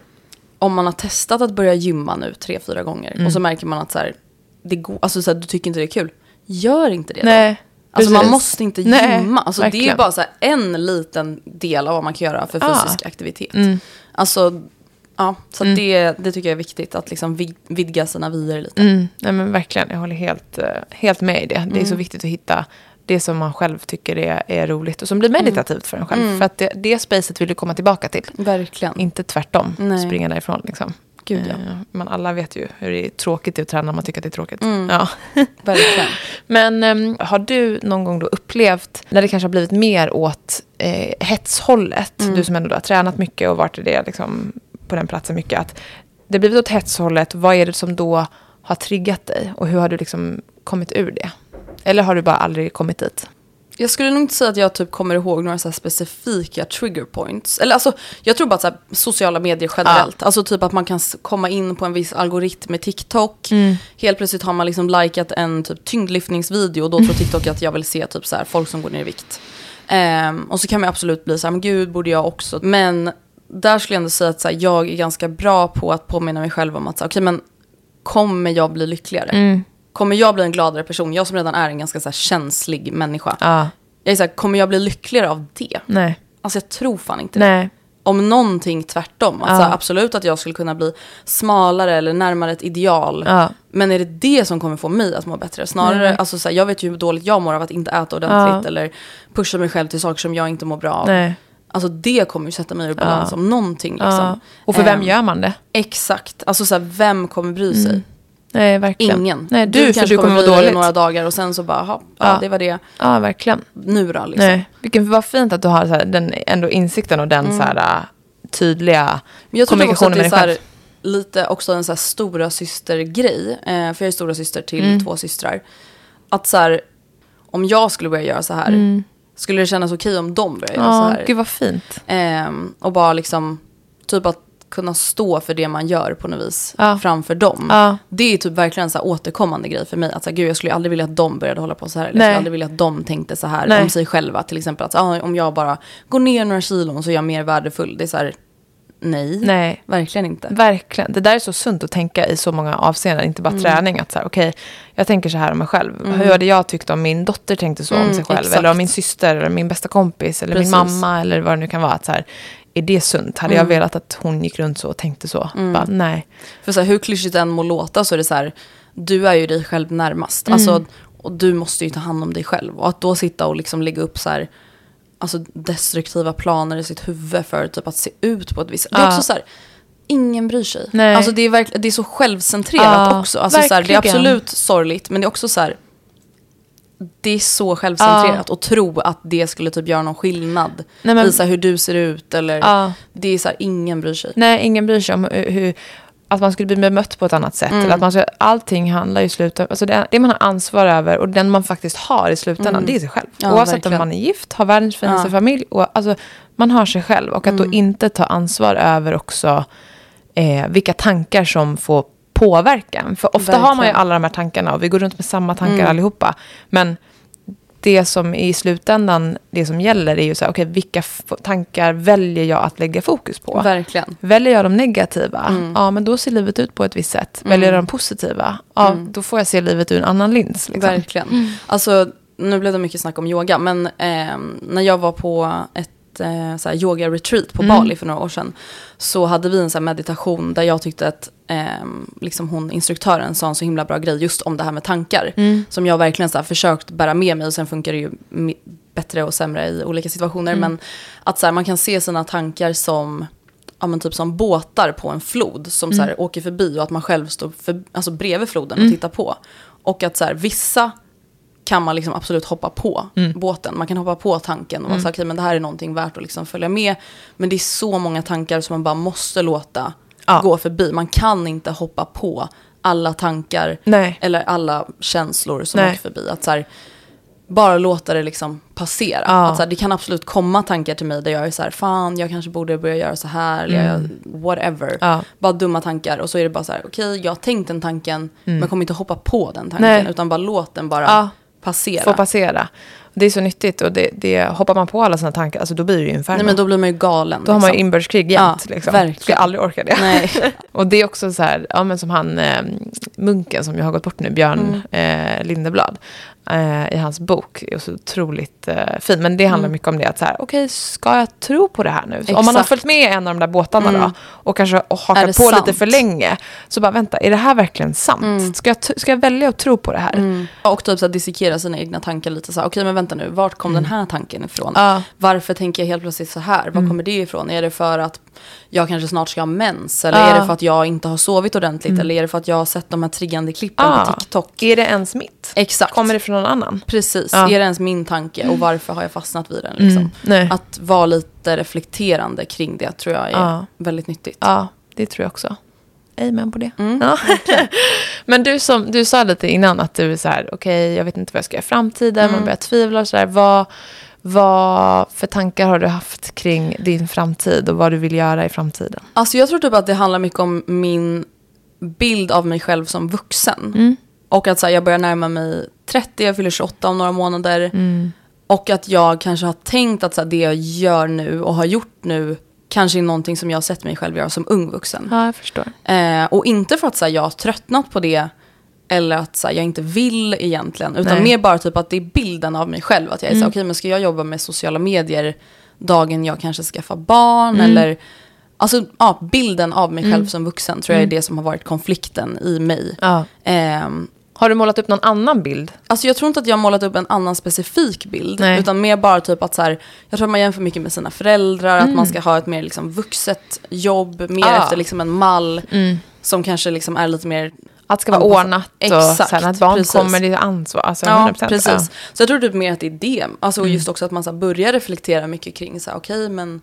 om man har testat att börja gymma nu tre, fyra gånger och så mm. märker man att så här, det går, alltså, så här, du tycker inte det är kul. Gör inte det då. Nej. Alltså man måste inte gymma. alltså, det är bara så en liten del av vad man kan göra för fysisk ah. aktivitet. Mm. Alltså Ja, så mm. det, det tycker jag är viktigt, att liksom vidga sina vyer lite. Mm. Nej, men verkligen, jag håller helt, eh, helt med i det. Det är så mm. viktigt att hitta det som man själv tycker är, är roligt och som blir mm. meditativt för en själv. Mm. För att det, det spacet vill du komma tillbaka till. Verkligen. Inte tvärtom, Nej. springa därifrån. Liksom. Gud, ja. Eh, men alla vet ju hur det är tråkigt att träna när man tycker att det är tråkigt. Mm. Ja. [laughs] Verkligen. Men um, har du någon gång då upplevt, när det kanske har blivit mer åt eh, hetshållet, mm. du som ändå har tränat mycket och varit i det liksom, på den platsen mycket, att det blivit åt hetshållet, vad är det som då har triggat dig? Och hur har du liksom kommit ur det? Eller har du bara aldrig kommit dit? Jag skulle nog inte säga att jag typ kommer ihåg några så specifika trigger points. Eller alltså, jag tror bara att sociala medier generellt. Ja. Alltså typ att man kan komma in på en viss algoritm med TikTok. Mm. Helt plötsligt har man liksom likat en typ tyngdlyftningsvideo och då tror TikTok att jag vill se typ så här, folk som går ner i vikt. Um, och så kan man absolut bli så här, men gud borde jag också. Men där skulle jag ändå säga att så här, jag är ganska bra på att påminna mig själv om att okej okay, men kommer jag bli lyckligare? Mm. Kommer jag bli en gladare person? Jag som redan är en ganska så här, känslig människa. Ah. Jag är så här, kommer jag bli lyckligare av det? Nej. Alltså jag tror fan inte Nej. om någonting tvärtom. Att Ja. så här, absolut att jag skulle kunna bli smalare eller närmare ett ideal. Ja. Men är det det som kommer få mig att må bättre? Snarare, Nej. alltså så här, jag vet ju hur dåligt jag mår av att inte äta ordentligt eller pusha mig själv till saker som jag inte mår bra av. Nej. Alltså det kommer ju sätta mig ur balans Ja. om någonting. Liksom. Ja. Och för vem Ehm, gör man det? Exakt. Alltså så här, vem kommer bry sig? Nej, verkligen. Ingen. Nej, du, för kanske du kommer må dig i dåligt. några dagar och sen så bara, "Jaha, ja, Ja. det var det. Ja, verkligen. Nu då liksom. Nej. Vilken, vad fint att du har så här, den ändå insikten och den så här, äh, tydliga Men jag kommunikationen att det med är dig själv. lite också en så här stora systergrej. Eh, för jag är stora syster till Mm. två systrar. Att så här, om jag skulle börja göra så här, skulle det kännas okej om de började göra så. Ja, här? gud vad fint. Ehm, och bara liksom, typ att kunna stå för det man gör på något vis Ja. framför dem. Ja. Det är typ verkligen en så här återkommande grej för mig. Att så här, gud, jag skulle aldrig vilja att de började hålla på så här. Eller jag skulle aldrig vilja att de tänkte så här Nej. om sig själva. Till exempel att ah, om jag bara går ner några kilon så är jag mer värdefull. Det är så här, nej, Nej. verkligen inte. Verkligen. Det där är så sunt att tänka i så många avseenden, inte bara Mm. träning. Att så här, okej, jag tänker så här om mig själv. Hur hade jag tyckt om min dotter tänkte så om Mm, sig själv? exakt. Eller om min syster, eller min bästa kompis, eller Precis. min mamma, eller vad det nu kan vara. Att så här, är det sunt? Hade Mm. jag velat att hon gick runt så och tänkte så? Bara, nej. För så här, hur klyschigt det än må låta så är det så här, du är ju dig själv närmast. Mm. Alltså, och du måste ju ta hand om dig själv. Och att då sitta och liksom lägga upp så här, alltså destruktiva planer i sitt huvud för typ att se ut på ett visst Det är Ja. också så här, ingen bryr sig. Nej. Alltså det är, verkl- det är så självcentrerat Ja, också. Alltså, så här, det är absolut sorgligt, men det är också så här, det är så självcentrerat. Och tro att det skulle typ göra någon skillnad. Nej, men- Visa hur du ser ut eller, Ja. det är så här, ingen bryr sig. Nej, ingen bryr sig om hur, hur att man skulle bli bemött på ett annat sätt. Mm. Eller att man ska, allting handlar i slutändan, alltså det, det man har ansvar över och den man faktiskt har i slutändan, det är sig själv. Mm. Ja, Oavsett verkligen. om man är gift, har världens finaste Ja. familj, och, alltså, man har sig själv. Och att Mm. då inte ta ansvar över också eh, vilka tankar som får påverka. en. För ofta har man ju Verkligen. alla de här tankarna och vi går runt med samma tankar Mm. allihopa. Men det som i slutändan, det som gäller är ju så här, okej, vilka tankar väljer jag att lägga fokus på? Verkligen. Väljer jag de negativa, Mm. ja men då ser livet ut på ett visst sätt. Väljer jag de positiva, ja då får jag se livet ur en annan lins. Liksom. Verkligen. Alltså, nu blev det mycket snack om yoga, men ehm, när jag var på ett eh, så här, yoga-retreat på Mm. Bali för några år sedan, så hade vi en så meditation där jag tyckte att ehm, liksom hon, instruktören sa en så himla bra grej just om det här med tankar. Mm. Som jag verkligen så försökt bära med mig och sen funkar det ju bättre och sämre i olika situationer. Mm. Men att så man kan se sina tankar som ja, men typ som båtar på en flod som så Mm. här, åker förbi och att man själv står för, alltså, bredvid floden och tittar på. Och att så vissa kan man liksom absolut hoppa på Mm. båten. Man kan hoppa på tanken och vara här, okej men det här är någonting värt att liksom följa med. Men det är så många tankar som man bara måste låta Ja. gå förbi. Man kan inte hoppa på alla tankar Nej. eller alla känslor som Nej. åker förbi. Att så här, bara låta det liksom passera. Ja. Att så här, det kan absolut komma tankar till mig där jag är så här, fan jag kanske borde börja göra så här, eller jag, whatever. Mm. Ja. Bara dumma tankar och så är det bara så här, okej jag har tänkt den tanken, men kommer inte hoppa på den tanken, Mm. Nej. utan bara låt den bara Ja. Passera. Får passera. Det är så nyttigt och det, det, hoppar man på alla sina tankar, alltså då blir det ju inferno. Nej men då blir man ju galen. Då har man ju liksom. inbördeskrig jämt. Ja, liksom. verkligen. Skulle aldrig orka det. Nej. [laughs] och det är också så här, ja men som han eh, munken som jag har gått bort nu, Björn Mm. eh, Lindeblad. Eh, I hans bok, är så otroligt eh, fin. Men det handlar mycket om det att så här, okej, ska jag tro på det här nu? Så om man har Mm. Exakt. följt med en av de där båtarna Mm. då, och kanske och hakat det på lite sant? för länge, så bara vänta, är det här verkligen sant? Mm. Ska, jag ska jag välja att tro på det här? Och typ så här, dissekera sina egna tankar lite så här, okej men vänta nu, vart kom den här tanken ifrån? Mm. Mm. Varför tänker jag helt plötsligt så här? Var kommer det ifrån? Är det för att jag kanske snart ska ha mens? Eller är det för att jag inte har sovit ordentligt? Eller är det för att jag har sett de här triggande klippen Ah. på TikTok? Är det ens mitt? Exakt. Kommer det från någon annan? Precis, Ja. är det ens min tanke och varför har jag fastnat vid den? Liksom? Mm. Att vara lite reflekterande kring det tror jag är väldigt nyttigt. Ja, det tror jag också. Amen på det. Mm, Ja. [laughs] Men du, som, du sa lite innan att du är så här, okej, jag vet inte vad jag ska göra i framtiden, Mm. man börjar tvivla och så där. Vad, vad för tankar har du haft kring din framtid och vad du vill göra i framtiden? Alltså jag tror typ att det handlar mycket om min bild av mig själv som vuxen. Mm. Och att så här, jag börjar närma mig 30, jag fyller 28 om några månader. Mm. Och att jag kanske har tänkt att så här, det jag gör nu och har gjort nu kanske är någonting som jag har sett mig själv göra som ung vuxen. Ja, jag förstår. Eh, och inte för att så här, jag har tröttnat på det eller att så här, jag inte vill egentligen. Utan Nej. mer bara typ att det är bilden av mig själv. Att jag är så Mm. okej men ska jag jobba med sociala medier dagen jag kanske skaffar barn Mm. eller Alltså ja, bilden av mig själv Mm. som vuxen tror jag är det som har varit konflikten i mig. Ja. Ehm, Har du målat upp någon annan bild? Alltså jag tror inte att jag har målat upp en annan specifik bild. Nej. Utan mer bara typ att så här, jag tror att man jämför mycket med sina föräldrar. Att Mm. man ska ha ett mer liksom vuxet jobb, mer Ah. efter liksom en mall. Mm. Som kanske liksom är lite mer Att det ska vara ordnat och Exakt, sen att barn precis. kommer, det är ansvar. Alltså Ja, 100%. precis. Ja. Så jag tror typ mer att det är det. Alltså och Mm. just också att man så här börjar reflektera mycket kring så här, okej men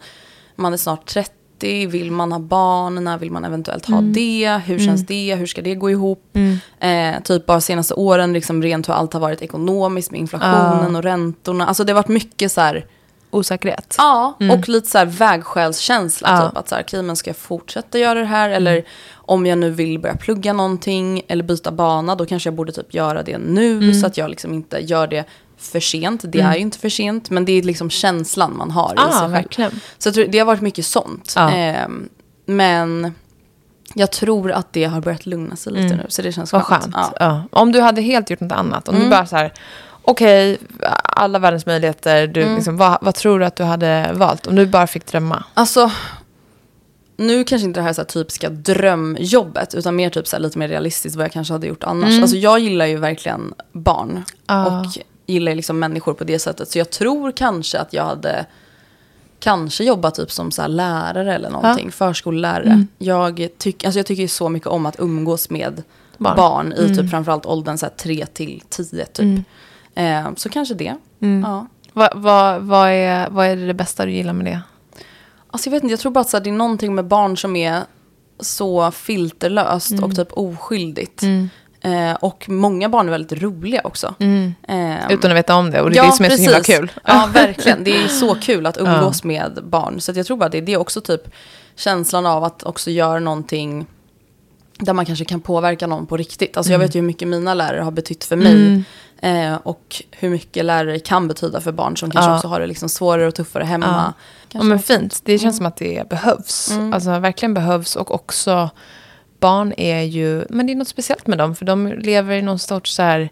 man är snart 30, vill man ha barn, när vill man eventuellt ha det, hur känns det, hur ska det gå ihop? Mm. Eh, typ bara senaste åren, liksom rent hur allt har varit ekonomiskt med inflationen Ja. och räntorna. Alltså det har varit mycket så här, Osäkerhet. ja, och lite så här vägskälskänsla. Ja. Typ att så här, okej men ska jag fortsätta göra det här? Eller om jag nu vill börja plugga någonting eller byta bana, då kanske jag borde typ göra det nu. Så att jag liksom inte gör det för sent. Det är ju inte för sent, men det är liksom känslan man har i sig själv. verkligen. Så jag tror, det har varit mycket sånt. Ja. Ehm, men jag tror att det har börjat lugna sig lite nu. Så det känns Vad skönt. Ja. Ja. Om du hade helt gjort något annat, om du bara så här, okej, alla världens möjligheter, du, liksom, vad, vad tror du att du hade valt? Om du bara fick drömma. Alltså, nu kanske inte det här, så här typiska drömjobbet, utan mer typ så här lite mer realistiskt vad jag kanske hade gjort annars. Alltså jag gillar ju verkligen barn Ah. och gillar liksom människor på det sättet. Så jag tror kanske att jag hade kanske jobbat typ som så lärare eller någonting, förskollärare. Jag, tyck, alltså jag tycker så mycket om att umgås med Barn. barn, i typ framförallt åldern så här 3 till 10 typ. Eh, så kanske det. Ja. Vad, vad, vad, är, vad är det bästa du gillar med det? Alltså jag vet inte, jag tror bara att så här, det är någonting med barn som är så filterlöst Mm. och typ oskyldigt. Eh, och många barn är väldigt roliga också. Eh, Utan att veta om det, och det är det som är så himla kul. Ja, verkligen. Det är så [laughs] kul att umgås med barn. Så jag tror bara att det är det också typ känslan av att också göra någonting där man kanske kan påverka någon på riktigt. Alltså jag vet ju hur mycket mina lärare har betytt för mig. Eh, och hur mycket lärare kan betyda för barn som kanske Ja. också har det liksom svårare och tuffare hemma. Ja, men fint. Det känns som att det behövs. Alltså verkligen behövs. Och också, barn är ju, men det är något speciellt med dem. För de lever i någon sorts så här,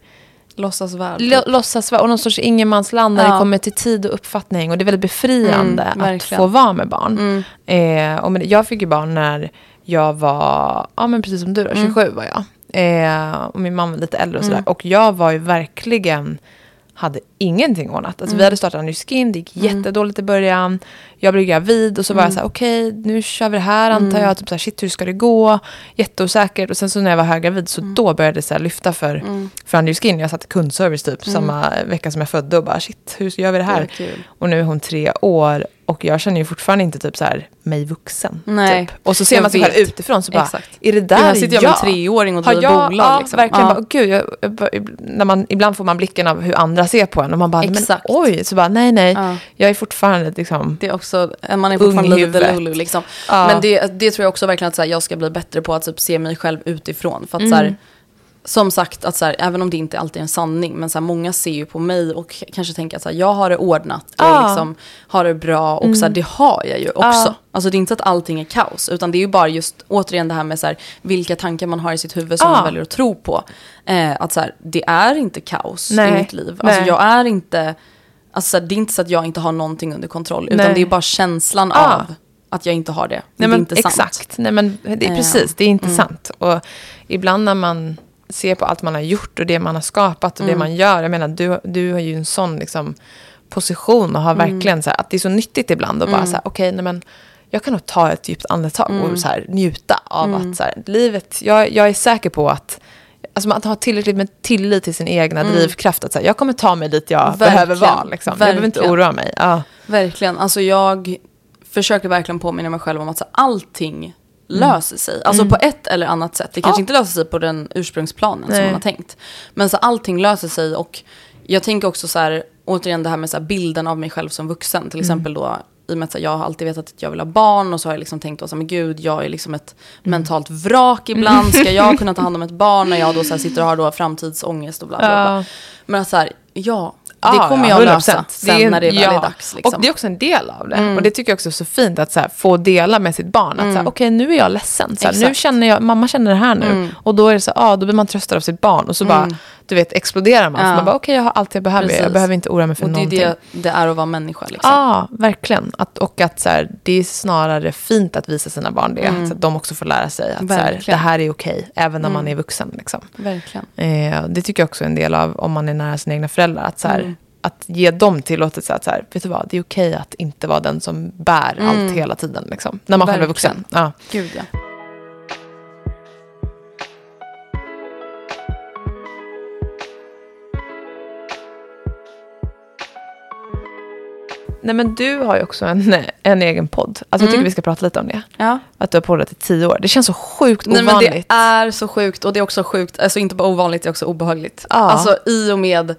Låtsasvärld. låtsasvärld och någon sorts ingenmansland där Ja. det kommer till tid och uppfattning. Och det är väldigt befriande Mm, att få vara med barn. Eh, och men, jag fick ju barn när jag var, ja men precis som du då, 27 var jag. Eh, och min mamma var lite äldre och sådär. Och jag var ju verkligen, hade ingenting ordnat. Alltså vi hade startat en ny skin, det gick jättedåligt i början. Jag blev gravid och så var jag så här, okej nu kör vi det här antar jag. Typ så här, shit hur ska det gå? Jätteosäkert. Och sen så när jag var höggravid så då började det så här lyfta för, för Andy Skin. Jag satt i kundservice typ samma vecka som jag födde och bara shit hur gör vi det här? Det. Och nu är hon tre år och jag känner ju fortfarande inte typ så här mig vuxen. Nej, typ. Och så ser jag man sig själv utifrån så bara, Exakt. är det där här sitter jag med en treåring och driver jag, bolag, Ja, liksom. verkligen. Ja. Bara, gud, jag, jag, när man, ibland får man blicken av hur andra ser på en och man bara, men oj, så bara nej, nej, Ja. jag är fortfarande liksom, Det är också, man är fortfarande lite lulu liksom. Ja. Men det, det tror jag också verkligen att så här, jag ska bli bättre på att typ, se mig själv utifrån. För att så här, som sagt, att så här, även om det inte alltid är en sanning, men så här, många ser ju på mig och kanske tänker att så här, jag har det ordnat, jag Ja. liksom, har det bra och så här, det har jag ju också. Ja. Alltså det är inte att allting är kaos, utan det är ju bara just återigen det här med så vilka tankar man har i sitt huvud som Ja. man väljer att tro på. Eh, att så det är inte kaos Nej. i mitt liv. Alltså Nej. jag är inte, alltså så det är inte så att jag inte har någonting under kontroll, utan Nej. det är bara känslan av att jag inte har det. nej det är men inte sant. exakt, nej men det är Eh, precis, det är inte sant. Och ibland när man ser på allt man har gjort och det man har skapat och det man gör, jag menar du, du har ju en sån liksom position och har verkligen så här, att det är så nyttigt ibland och bara så här, okej, nej men jag kan nog ta ett djupt andetag och så här, njuta av att så här, livet, jag, jag är säker på att Alltså man har tillräckligt med tillit till sin egna drivkraft. Att säga, jag kommer ta mig dit jag Verkligen. behöver vara. Liksom. Jag behöver inte oroa mig. Ja. Verkligen. Alltså jag försöker verkligen påminna mig själv om att så här, allting Mm. Löser sig. Alltså på ett eller annat sätt. Det kanske inte löser sig på den ursprungsplanen som Nej. man har tänkt. Men så allting löser sig och jag tänker också så här, återigen det här med så här, bilden av mig själv som vuxen. Mm. Till exempel då, i och med att jag har alltid vetat att jag vill ha barn och så har jag liksom tänkt här, men gud, jag är liksom ett Mm. mentalt vrak ibland. Ska jag kunna ta hand om ett barn när jag då så [laughs] sitter och har då framtidsångest och bla bla bla. Ja. Men att så här, ja, det kommer jag lösa sen är, när det väl ja, är dags. Liksom. Och det är också en del av det. Mm. Och det tycker jag också är så fint att så här, få dela med sitt barn. Att mm. okej okay, nu är jag ledsen. Så här, nu känner jag, mamma känner det här nu. Mm. Och då är det så ah, då blir man tröstad av sitt barn. Och så bara, mm. du vet, exploderar man. Ja. Så man bara, okej okay, jag har allt jag behöver. Precis. Jag behöver inte oroa mig för och någonting. det är det det är att vara människa. Liksom. Ja, verkligen. Att, och att så här, det är snarare fint att visa sina barn det. Mm. Så att de också får lära sig att så här, det här är okej. Okay, även när man är vuxen. Liksom. Verkligen. Eh, det tycker jag också är en del av om man är nära sina egna föräldrar. Att, så här, mm. Att ge dem tillåtelse att så här, vet du vad, det är okej att inte vara den som bär mm. allt hela tiden. Liksom, när man Verkligen. själv är vuxen. Ja. Gud, ja. Nej men du har ju också en, en egen podd. Alltså mm. jag tycker mm. vi ska prata lite om det. Ja. Att du har poddat i tio år. Det känns så sjukt ovanligt. Nej men det är så sjukt och det är också sjukt, alltså inte bara ovanligt, det är också obehagligt. Ja. Alltså i och med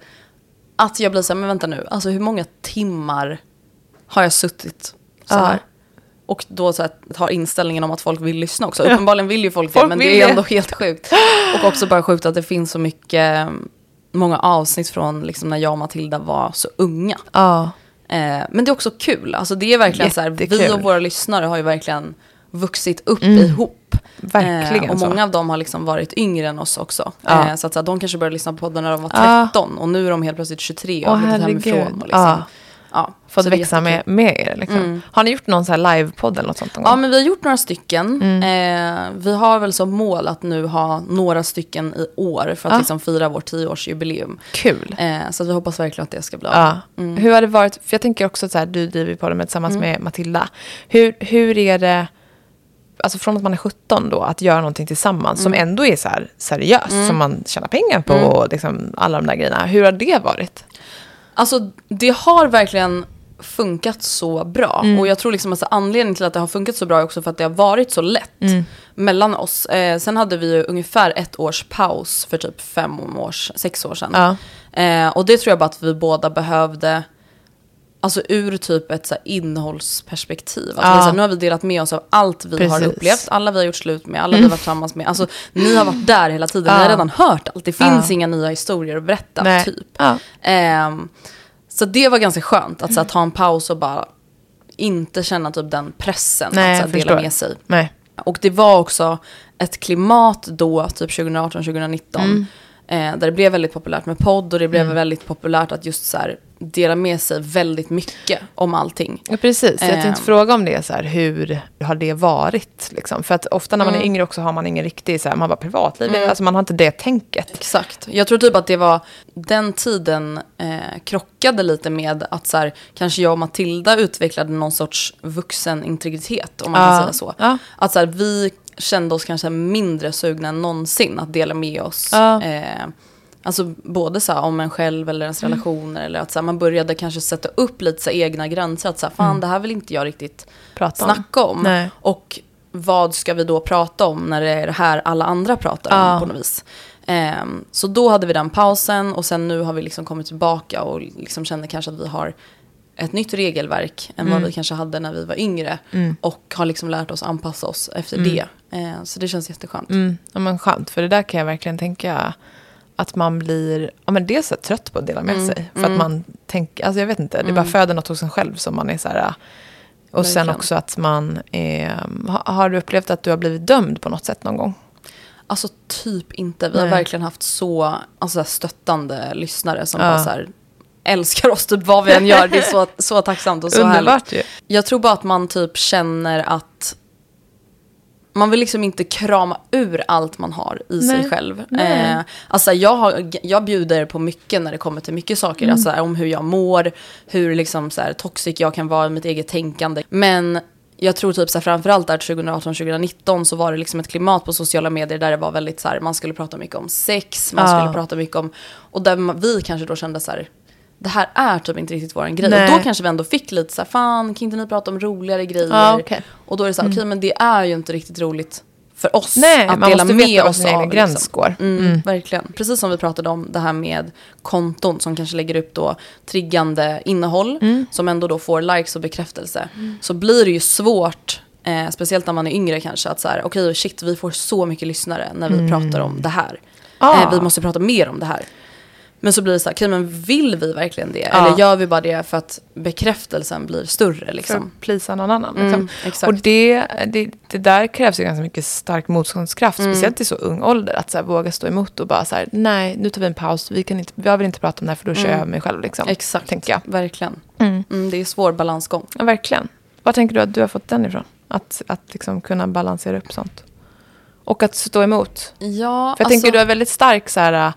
att jag blir så här, men vänta nu, alltså hur många timmar har jag suttit så här? Ja. Och då så här, har inställningen om att folk vill lyssna också. Ja. Uppenbarligen vill ju folk, folk det, men det är ändå helt sjukt. Och också bara sjukt att det finns så mycket, många avsnitt från liksom när jag och Matilda var så unga. Ja. Eh, men det är också kul. Alltså det är verkligen så här, vi och våra lyssnare har ju verkligen vuxit upp mm. ihop. Verkligen eh, Och många så. av dem har liksom varit yngre än oss också. Ja. Eh, så att så här, de kanske började lyssna på podden när de var 13 ja. och nu är de helt plötsligt 23 och har flyttat hemifrån. Och liksom. ja. Ja, Fått växa med, med er. Liksom. Mm. Har ni gjort någon så här livepodd eller något sånt? Ja, men vi har gjort några stycken. Mm. Eh, vi har väl som mål att nu ha några stycken i år för att ja. liksom fira vårt tioårsjubileum. Kul. Eh, så vi hoppas verkligen att det ska bli av. Ja. Mm. Hur har det varit, för jag tänker också att du driver podden med, tillsammans mm. med Matilda. Hur, hur är det, alltså från att man är 17 då, att göra någonting tillsammans som mm. ändå är så här seriöst, mm. som man tjänar pengar på och liksom alla de där grejerna. Hur har det varit? Alltså det har verkligen funkat så bra. Mm. Och jag tror liksom att anledningen till att det har funkat så bra är också för att det har varit så lätt mm. mellan oss. Eh, sen hade vi ju ungefär ett års paus för typ fem års, sex år sedan. Ja. Eh, och det tror jag bara att vi båda behövde Alltså ur typ ett så innehållsperspektiv. Att ja. här, nu har vi delat med oss av allt vi Precis. har upplevt, alla vi har gjort slut med, alla mm. vi har varit tillsammans med. Alltså ni har varit där hela tiden, ja. ni har redan hört allt. Det finns ja. inga nya historier att berätta, Nej. typ. Eh, så det var ganska skönt att så här, ta en paus och bara inte känna typ den pressen Nej, att så här, dela med sig. Nej. Och det var också ett klimat då, typ 2018-2019, mm. Eh, där det blev väldigt populärt med podd och det blev mm. väldigt populärt att just så här, dela med sig väldigt mycket om allting. Ja, precis, jag tänkte eh. fråga om det, så här, hur har det varit? Liksom? För att ofta när man mm. är yngre också har man ingen riktig, så här, man bara privatliv, mm. alltså man har inte det tänket. Exakt, jag tror typ att det var, den tiden eh, krockade lite med att så här, kanske jag och Matilda utvecklade någon sorts vuxen integritet, om man ja. kan säga så. Ja. Att så här, vi kände oss kanske mindre sugna än någonsin att dela med oss. Ja. Eh, Alltså både så här, om en själv eller ens mm. relationer. Eller att så här, man började kanske sätta upp lite så här, egna gränser. Att så här, fan mm. det här vill inte jag riktigt prata snacka om. om. Och vad ska vi då prata om när det är det här alla andra pratar om ja. på något vis. Um, så då hade vi den pausen och sen nu har vi liksom kommit tillbaka och liksom känner kanske att vi har ett nytt regelverk än mm. vad vi kanske hade när vi var yngre. Mm. Och har liksom lärt oss anpassa oss efter mm. det. Uh, så det känns jätteskönt. Mm. Ja men skönt, för det där kan jag verkligen tänka att man blir ja, men dels trött på att dela med mm. sig. För mm. att man tänker, alltså jag vet inte, det bara mm. föder något hos en själv som man är så här. Och Verkligen. sen också att man är, har du upplevt att du har blivit dömd på något sätt någon gång? Alltså typ inte. Vi Nej. har verkligen haft så alltså, stöttande lyssnare som ja. bara så här, älskar oss typ vad vi än gör. Det är så, så tacksamt och så Underbart härligt. Ju. Jag tror bara att man typ känner att man vill liksom inte krama ur allt man har i Nej. sig själv. Eh, alltså jag, har, jag bjuder på mycket när det kommer till mycket saker. Mm. Alltså om hur jag mår, hur liksom så här, toxic jag kan vara i mitt eget tänkande. Men jag tror typ så här, framförallt där 2018-2019 så var det liksom ett klimat på sociala medier där det var väldigt så här, man skulle prata mycket om sex, man ja. skulle prata mycket om, och där vi kanske då kände så här, det här är typ inte riktigt vår grej. Nej. Och då kanske vi ändå fick lite så här, fan kan inte ni prata om roligare grejer? Ja, okay. Och då är det så här, mm. okej okay, men det är ju inte riktigt roligt för oss Nej, att dela med oss av. Liksom. gräns går. Mm, mm. Verkligen. Precis som vi pratade om det här med konton som kanske lägger upp då triggande innehåll mm. som ändå då får likes och bekräftelse. Mm. Så blir det ju svårt, eh, speciellt när man är yngre kanske, att så här, okej okay, shit vi får så mycket lyssnare när vi mm. pratar om det här. Ah. Eh, vi måste prata mer om det här. Men så blir det så här, okej men vill vi verkligen det? Ja. Eller gör vi bara det för att bekräftelsen blir större För liksom? att plisa någon annan. Liksom. Mm. Och det, det, det där krävs ju ganska mycket stark motståndskraft, Mm. speciellt i så ung ålder, att så här, våga stå emot och bara så här, nej, nu tar vi en paus, vi, kan inte, jag vill inte prata om det här för då kör jag mig själv. Liksom, Mm. Exakt, Tänker jag. verkligen. Mm. Mm, det är svår balansgång. Ja, verkligen. Var tänker du att du har fått den ifrån? Att, att liksom kunna balansera upp sånt? Och att stå emot. Ja, För jag alltså, tänker du är väldigt stark så här,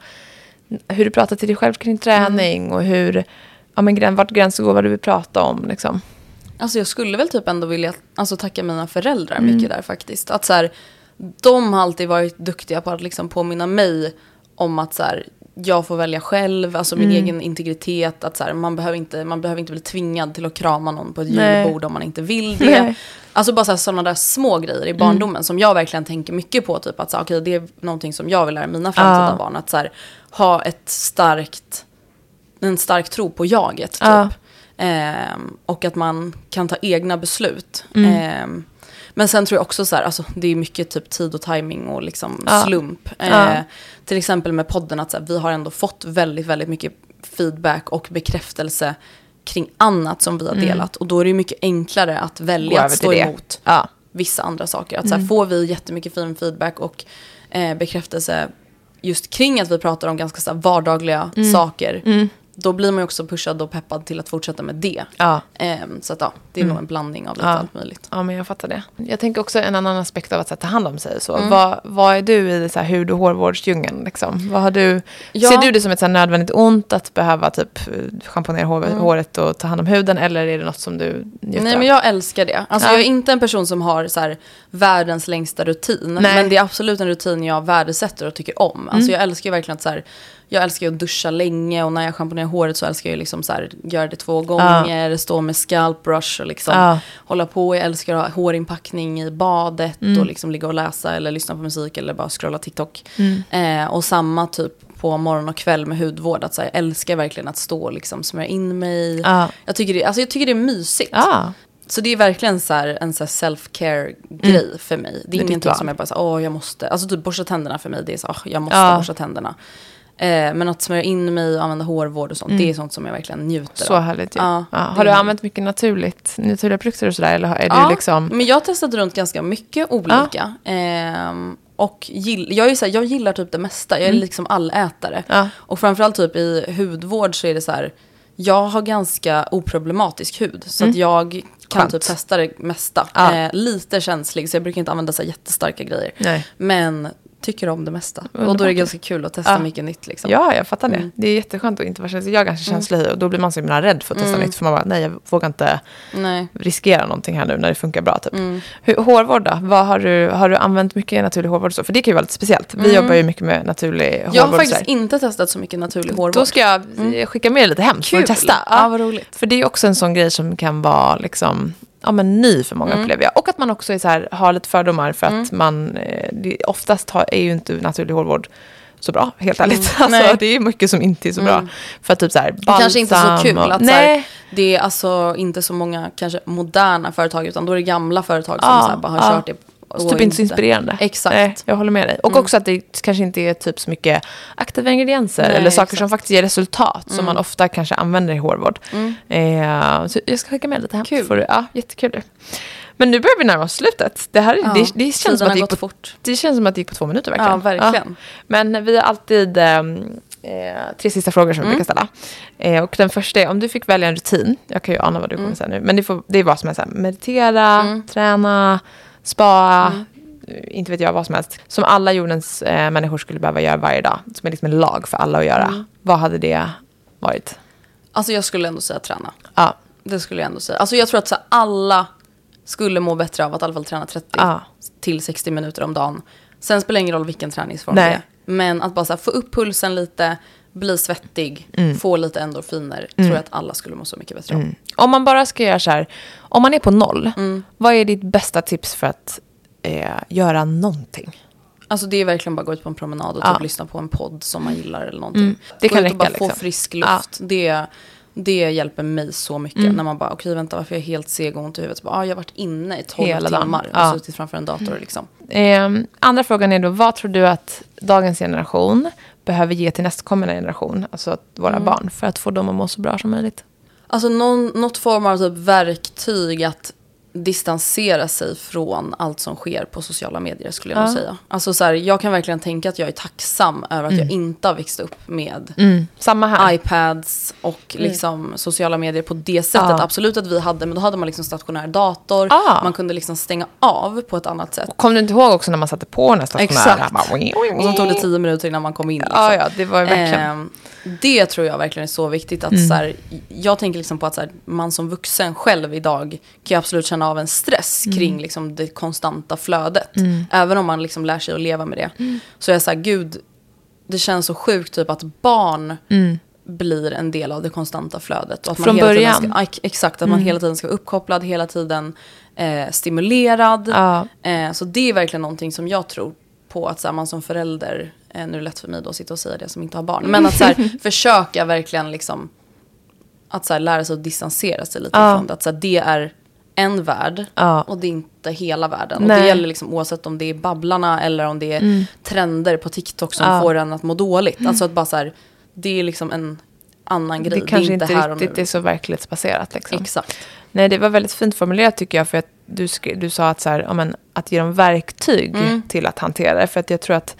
hur du pratar till dig själv kring träning Mm. och hur, ja men vart gränsen går, vad du vill prata om liksom. alltså jag skulle väl typ ändå vilja alltså, tacka mina föräldrar Mm. mycket där faktiskt. Att så här, de har alltid varit duktiga på att liksom påminna mig om att så här, jag får välja själv, alltså min Mm. egen integritet. Att så här, man, behöver inte, man behöver inte bli tvingad till att krama någon på ett julbord om man inte vill det. Nej. Alltså bara sådana där små grejer i barndomen som jag verkligen tänker mycket på. Typ att så, här, okej, det är någonting som jag vill lära mina framtida Ja. barn. Att så här, ha ett starkt, en stark tro på jaget. Typ. Ja. Ehm, och att man kan ta egna beslut. Mm. Ehm, men sen tror jag också så här, alltså, det är mycket typ tid och timing och liksom Ja. slump. Eh, till exempel med podden, att så här, vi har ändå fått väldigt, väldigt mycket feedback och bekräftelse kring annat som vi har delat. Och då är det mycket enklare att Mm. Välja att stå det. emot Ja. vissa andra saker. Att så här, får vi jättemycket fin feedback och eh, bekräftelse just kring att vi pratar om ganska så vardagliga saker. Då blir man ju också pushad och peppad till att fortsätta med det. Ja. Ehm, så att ja, det är nog en blandning av lite Ja. allt möjligt. Ja, men jag fattar det. Jag tänker också en annan aspekt av att här, ta hand om sig. Så. Mm. Vad, vad är du i så här, hud och hårvårdsdjungeln? Liksom? Vad har du, Ja. Ser du det som ett så här, nödvändigt ont att behöva typ, schamponera hår, Mm. håret och ta hand om huden? Eller är det något som du njuter Nej av? men jag älskar det. Alltså Ja. jag är inte en person som har så här, världens längsta rutin. Nej. Men det är absolut en rutin jag värdesätter och tycker om. Alltså Mm. jag älskar verkligen att så här, jag älskar ju att duscha länge och när jag schamponerar håret så älskar jag ju liksom så här, göra det två gånger, stå med scalp brush och liksom Ja. hålla på. Jag älskar att ha hårinpackning i badet Mm. och liksom ligga och läsa eller lyssna på musik eller bara scrolla TikTok. Mm. Eh, och samma typ på morgon och kväll med hudvård. Att så här, jag älskar verkligen att stå och liksom smörja in mig. Ja. Jag, tycker det, alltså jag tycker det är mysigt. Så det är verkligen så här, en så self-care grej för mig. Det är, Mm. Det ingenting som jag bara åh jag måste, alltså typ borsta tänderna för mig, det är så, åh jag måste Ja. borsta tänderna. Eh, men att smörja in mig och använda hårvård och sånt, det är sånt som jag verkligen njuter Så av. härligt ju. Ja, Ja. Har du är- använt mycket naturligt, naturliga produkter och sådär? Eller är Ja, du liksom... men jag har testat runt ganska mycket olika. Ehm, och gill, jag, är så här, jag gillar typ det mesta, jag är liksom allätare. Mm. Ja. Och framförallt typ i hudvård så är det så här, jag har ganska oproblematisk hud. Så att jag kan Mm. Skönt. typ testa det mesta. Ja. Eh, lite känslig, så jag brukar inte använda så jättestarka grejer. Nej. Men tycker om det mesta. Och då är Underbart. det ganska kul att testa Ja. mycket nytt. Liksom. Ja, jag fattar det. Mm. Det är jätteskönt att inte vara känslig. Jag är ganska känslig och då blir man så himla rädd för att testa Mm. nytt. För man bara, nej jag vågar inte Nej. riskera någonting här nu när det funkar bra. Typ. Mm. Hur, hårvård då? Vad har, du, har du använt mycket naturlig hårvård? Så? För det kan ju vara lite speciellt. Vi Mm. jobbar ju mycket med naturlig hårvård. Jag har faktiskt inte testat så mycket naturlig hårvård. Då ska jag eh, skicka med lite hem du testa. Ja, vad roligt. För det är också en sån grej som kan vara liksom, ja, men ny för många Mm. upplever jag. Och att man också är så här, har lite fördomar för att man, eh, det, oftast har, är ju inte naturlig hårvård så bra, helt ärligt. [laughs] Alltså, Mm. Nej. det är mycket som inte är så bra. För att typ så här, Det kanske inte så balsam kul och, att så här, det är alltså inte så många kanske moderna företag utan då är det gamla företag som Ja, så här bara har ja. kört det. Så typ inte så inspirerande. Exakt. Nej, jag håller med dig. Och också att det kanske inte är typ så mycket aktiva ingredienser Nej, eller saker exakt. som faktiskt ger resultat som man ofta kanske använder i hårvård. Eh, så jag ska skicka med lite hem. Kul. Du, ja, jättekul. Men nu börjar vi närma oss slutet. Det, här, Ja, det, det, känns som att det, gick på, fort. det känns som att det gick på två minuter verkligen. Ja, verkligen. Men vi har alltid ehm, eh, tre sista frågor som vi brukar ställa. Eh, och den första är, om du fick välja en rutin, jag kan ju ana vad du kommer säga nu, men det, får, det är vad som helst, så här, meditera, träna, spa, eh, inte vet jag vad som helst, som alla jordens eh, människor skulle behöva göra varje dag, som är liksom en lag för alla att göra. Vad hade det varit? Alltså jag skulle ändå säga träna. Ja, Det skulle jag ändå säga. Alltså jag tror att så alla skulle må bättre av att i alla fall träna 30 Ja. till 60 minuter om dagen. Sen spelar det ingen roll vilken träningsform Nej. det är. Men att bara här, få upp pulsen lite, bli svettig, Mm. få lite endorfiner. Tror jag att alla skulle må så mycket bättre av. Om man bara ska göra så här, om man är på noll, Mm. vad är ditt bästa tips för att eh, göra någonting? Alltså det är verkligen bara att gå ut på en promenad och Ja. typ lyssna på en podd som man gillar eller någonting. Mm. Det Gå kan ut och bara räcka, få liksom. frisk luft. Det, Det hjälper mig så mycket. När man bara, okej vänta varför är jag helt seg och ont i huvudet? Så bara, ah, jag har varit inne i 12 Hela timmar och Ja. suttit framför en dator liksom. Eh, andra frågan är då, vad tror du att dagens generation behöver ge till nästkommande generation, alltså våra Mm. barn, för att få dem att må så bra som möjligt? Alltså någon, något form av typ verktyg att distansera sig från allt som sker på sociala medier skulle jag Ja. nog säga. Alltså så här, jag kan verkligen tänka att jag är tacksam över att jag inte har växt upp med Mm. IPads och liksom sociala medier på det sättet. Ja. Absolut att vi hade, men då hade man liksom stationär dator. Ja. Man kunde liksom stänga av på ett annat sätt. Kom du inte ihåg också när man satte på den här stationära? Exakt. Bara, Och så tog det tio minuter innan man kom in. Liksom. Ja, ja, det var verkligen. Ehm, det tror jag verkligen är så viktigt. att Mm. så här, Jag tänker liksom på att så här, man som vuxen själv idag kan ju absolut känna av en stress Mm. kring liksom, det konstanta flödet. Även om man liksom lär sig att leva med det. Mm. Så jag säger gud, det känns så sjukt typ att barn blir en del av det konstanta flödet. Och att man Mm. Från hela tiden början. Mm. Ska, exakt, att man hela tiden ska vara uppkopplad, hela tiden eh, stimulerad. Ja. Eh, så det är verkligen någonting som jag tror på att så här, man som förälder, eh, nu är det lätt för mig då att sitta och säga det som inte har barn, men att så här, [laughs] försöka verkligen liksom att så här, lära sig att distansera sig lite Ja. från det. Att så här, det är en värld Ja. och det är inte hela världen. Och Nej. det gäller liksom oavsett om det är Babblarna eller om det är trender på TikTok som Ja. får en att må dåligt. Alltså att bara så här, det är liksom en annan grej. Det kanske är inte här och riktigt är så verklighetsbaserat. Liksom. Exakt. Nej, det var väldigt fint formulerat tycker jag. För att du, skri- du sa att, så här, ja, men, att ge dem verktyg Mm. till att hantera det. För att jag tror att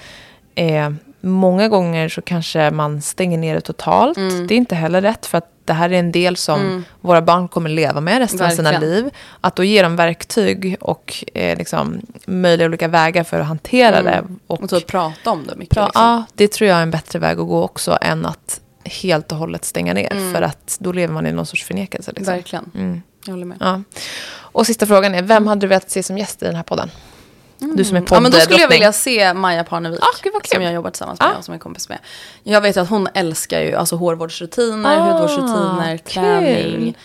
eh, många gånger så kanske man stänger ner det totalt. Mm. Det är inte heller rätt. För att det här är en del som våra barn kommer leva med resten av sina Verkligen. liv. Att då ge dem verktyg och eh, liksom, möjliga olika vägar för att hantera det. Och, Och att prata om det mycket. liksom. Ja, det tror jag är en bättre väg att gå också än att helt och hållet stänga ner. För att då lever man i någon sorts förnekelse. Liksom. Verkligen. Mm. Jag håller med. Ja. Och sista frågan är, vem hade du velat se som gäst i den här podden? Du som är Ja, men då skulle jag vilja se Maja Parnevik. Ah, som jag jobbar tillsammans med Ah. och som är kompis med. Jag vet att hon älskar ju alltså hårvårdsrutiner, Ah, hudvårdsrutiner, träning,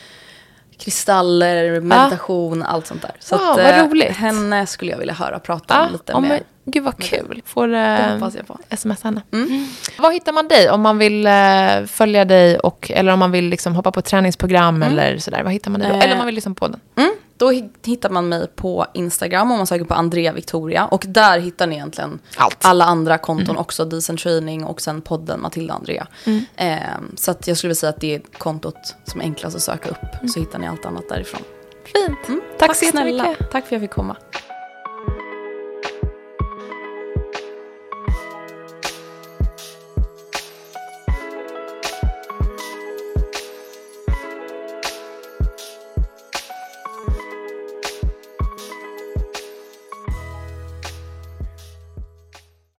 kristaller, meditation, allt sånt där. Så Wow, att, vad eh, roligt. henne skulle jag vilja höra prata om Ja, lite med. men, gud vad kul. Får eh, sms henne. Var hittar man dig om man vill eh, följa dig och, eller om man vill liksom hoppa på träningsprogram eller sådär? Var hittar man dig? Eh, Eller om man vill lyssna på den? Mm, då hi- hittar man mig på Instagram om man söker på Andrea Victoria. Och där hittar ni egentligen Allt. alla andra konton också. Decent Training och sen podden Matilda Andrea. Eh, så att jag skulle vilja säga att det är kontot som är enklast att söka upp. Så hittar ni allt annat därifrån. Fint. Mm, Tack så snälla. jättemycket. Tack för att jag fick komma.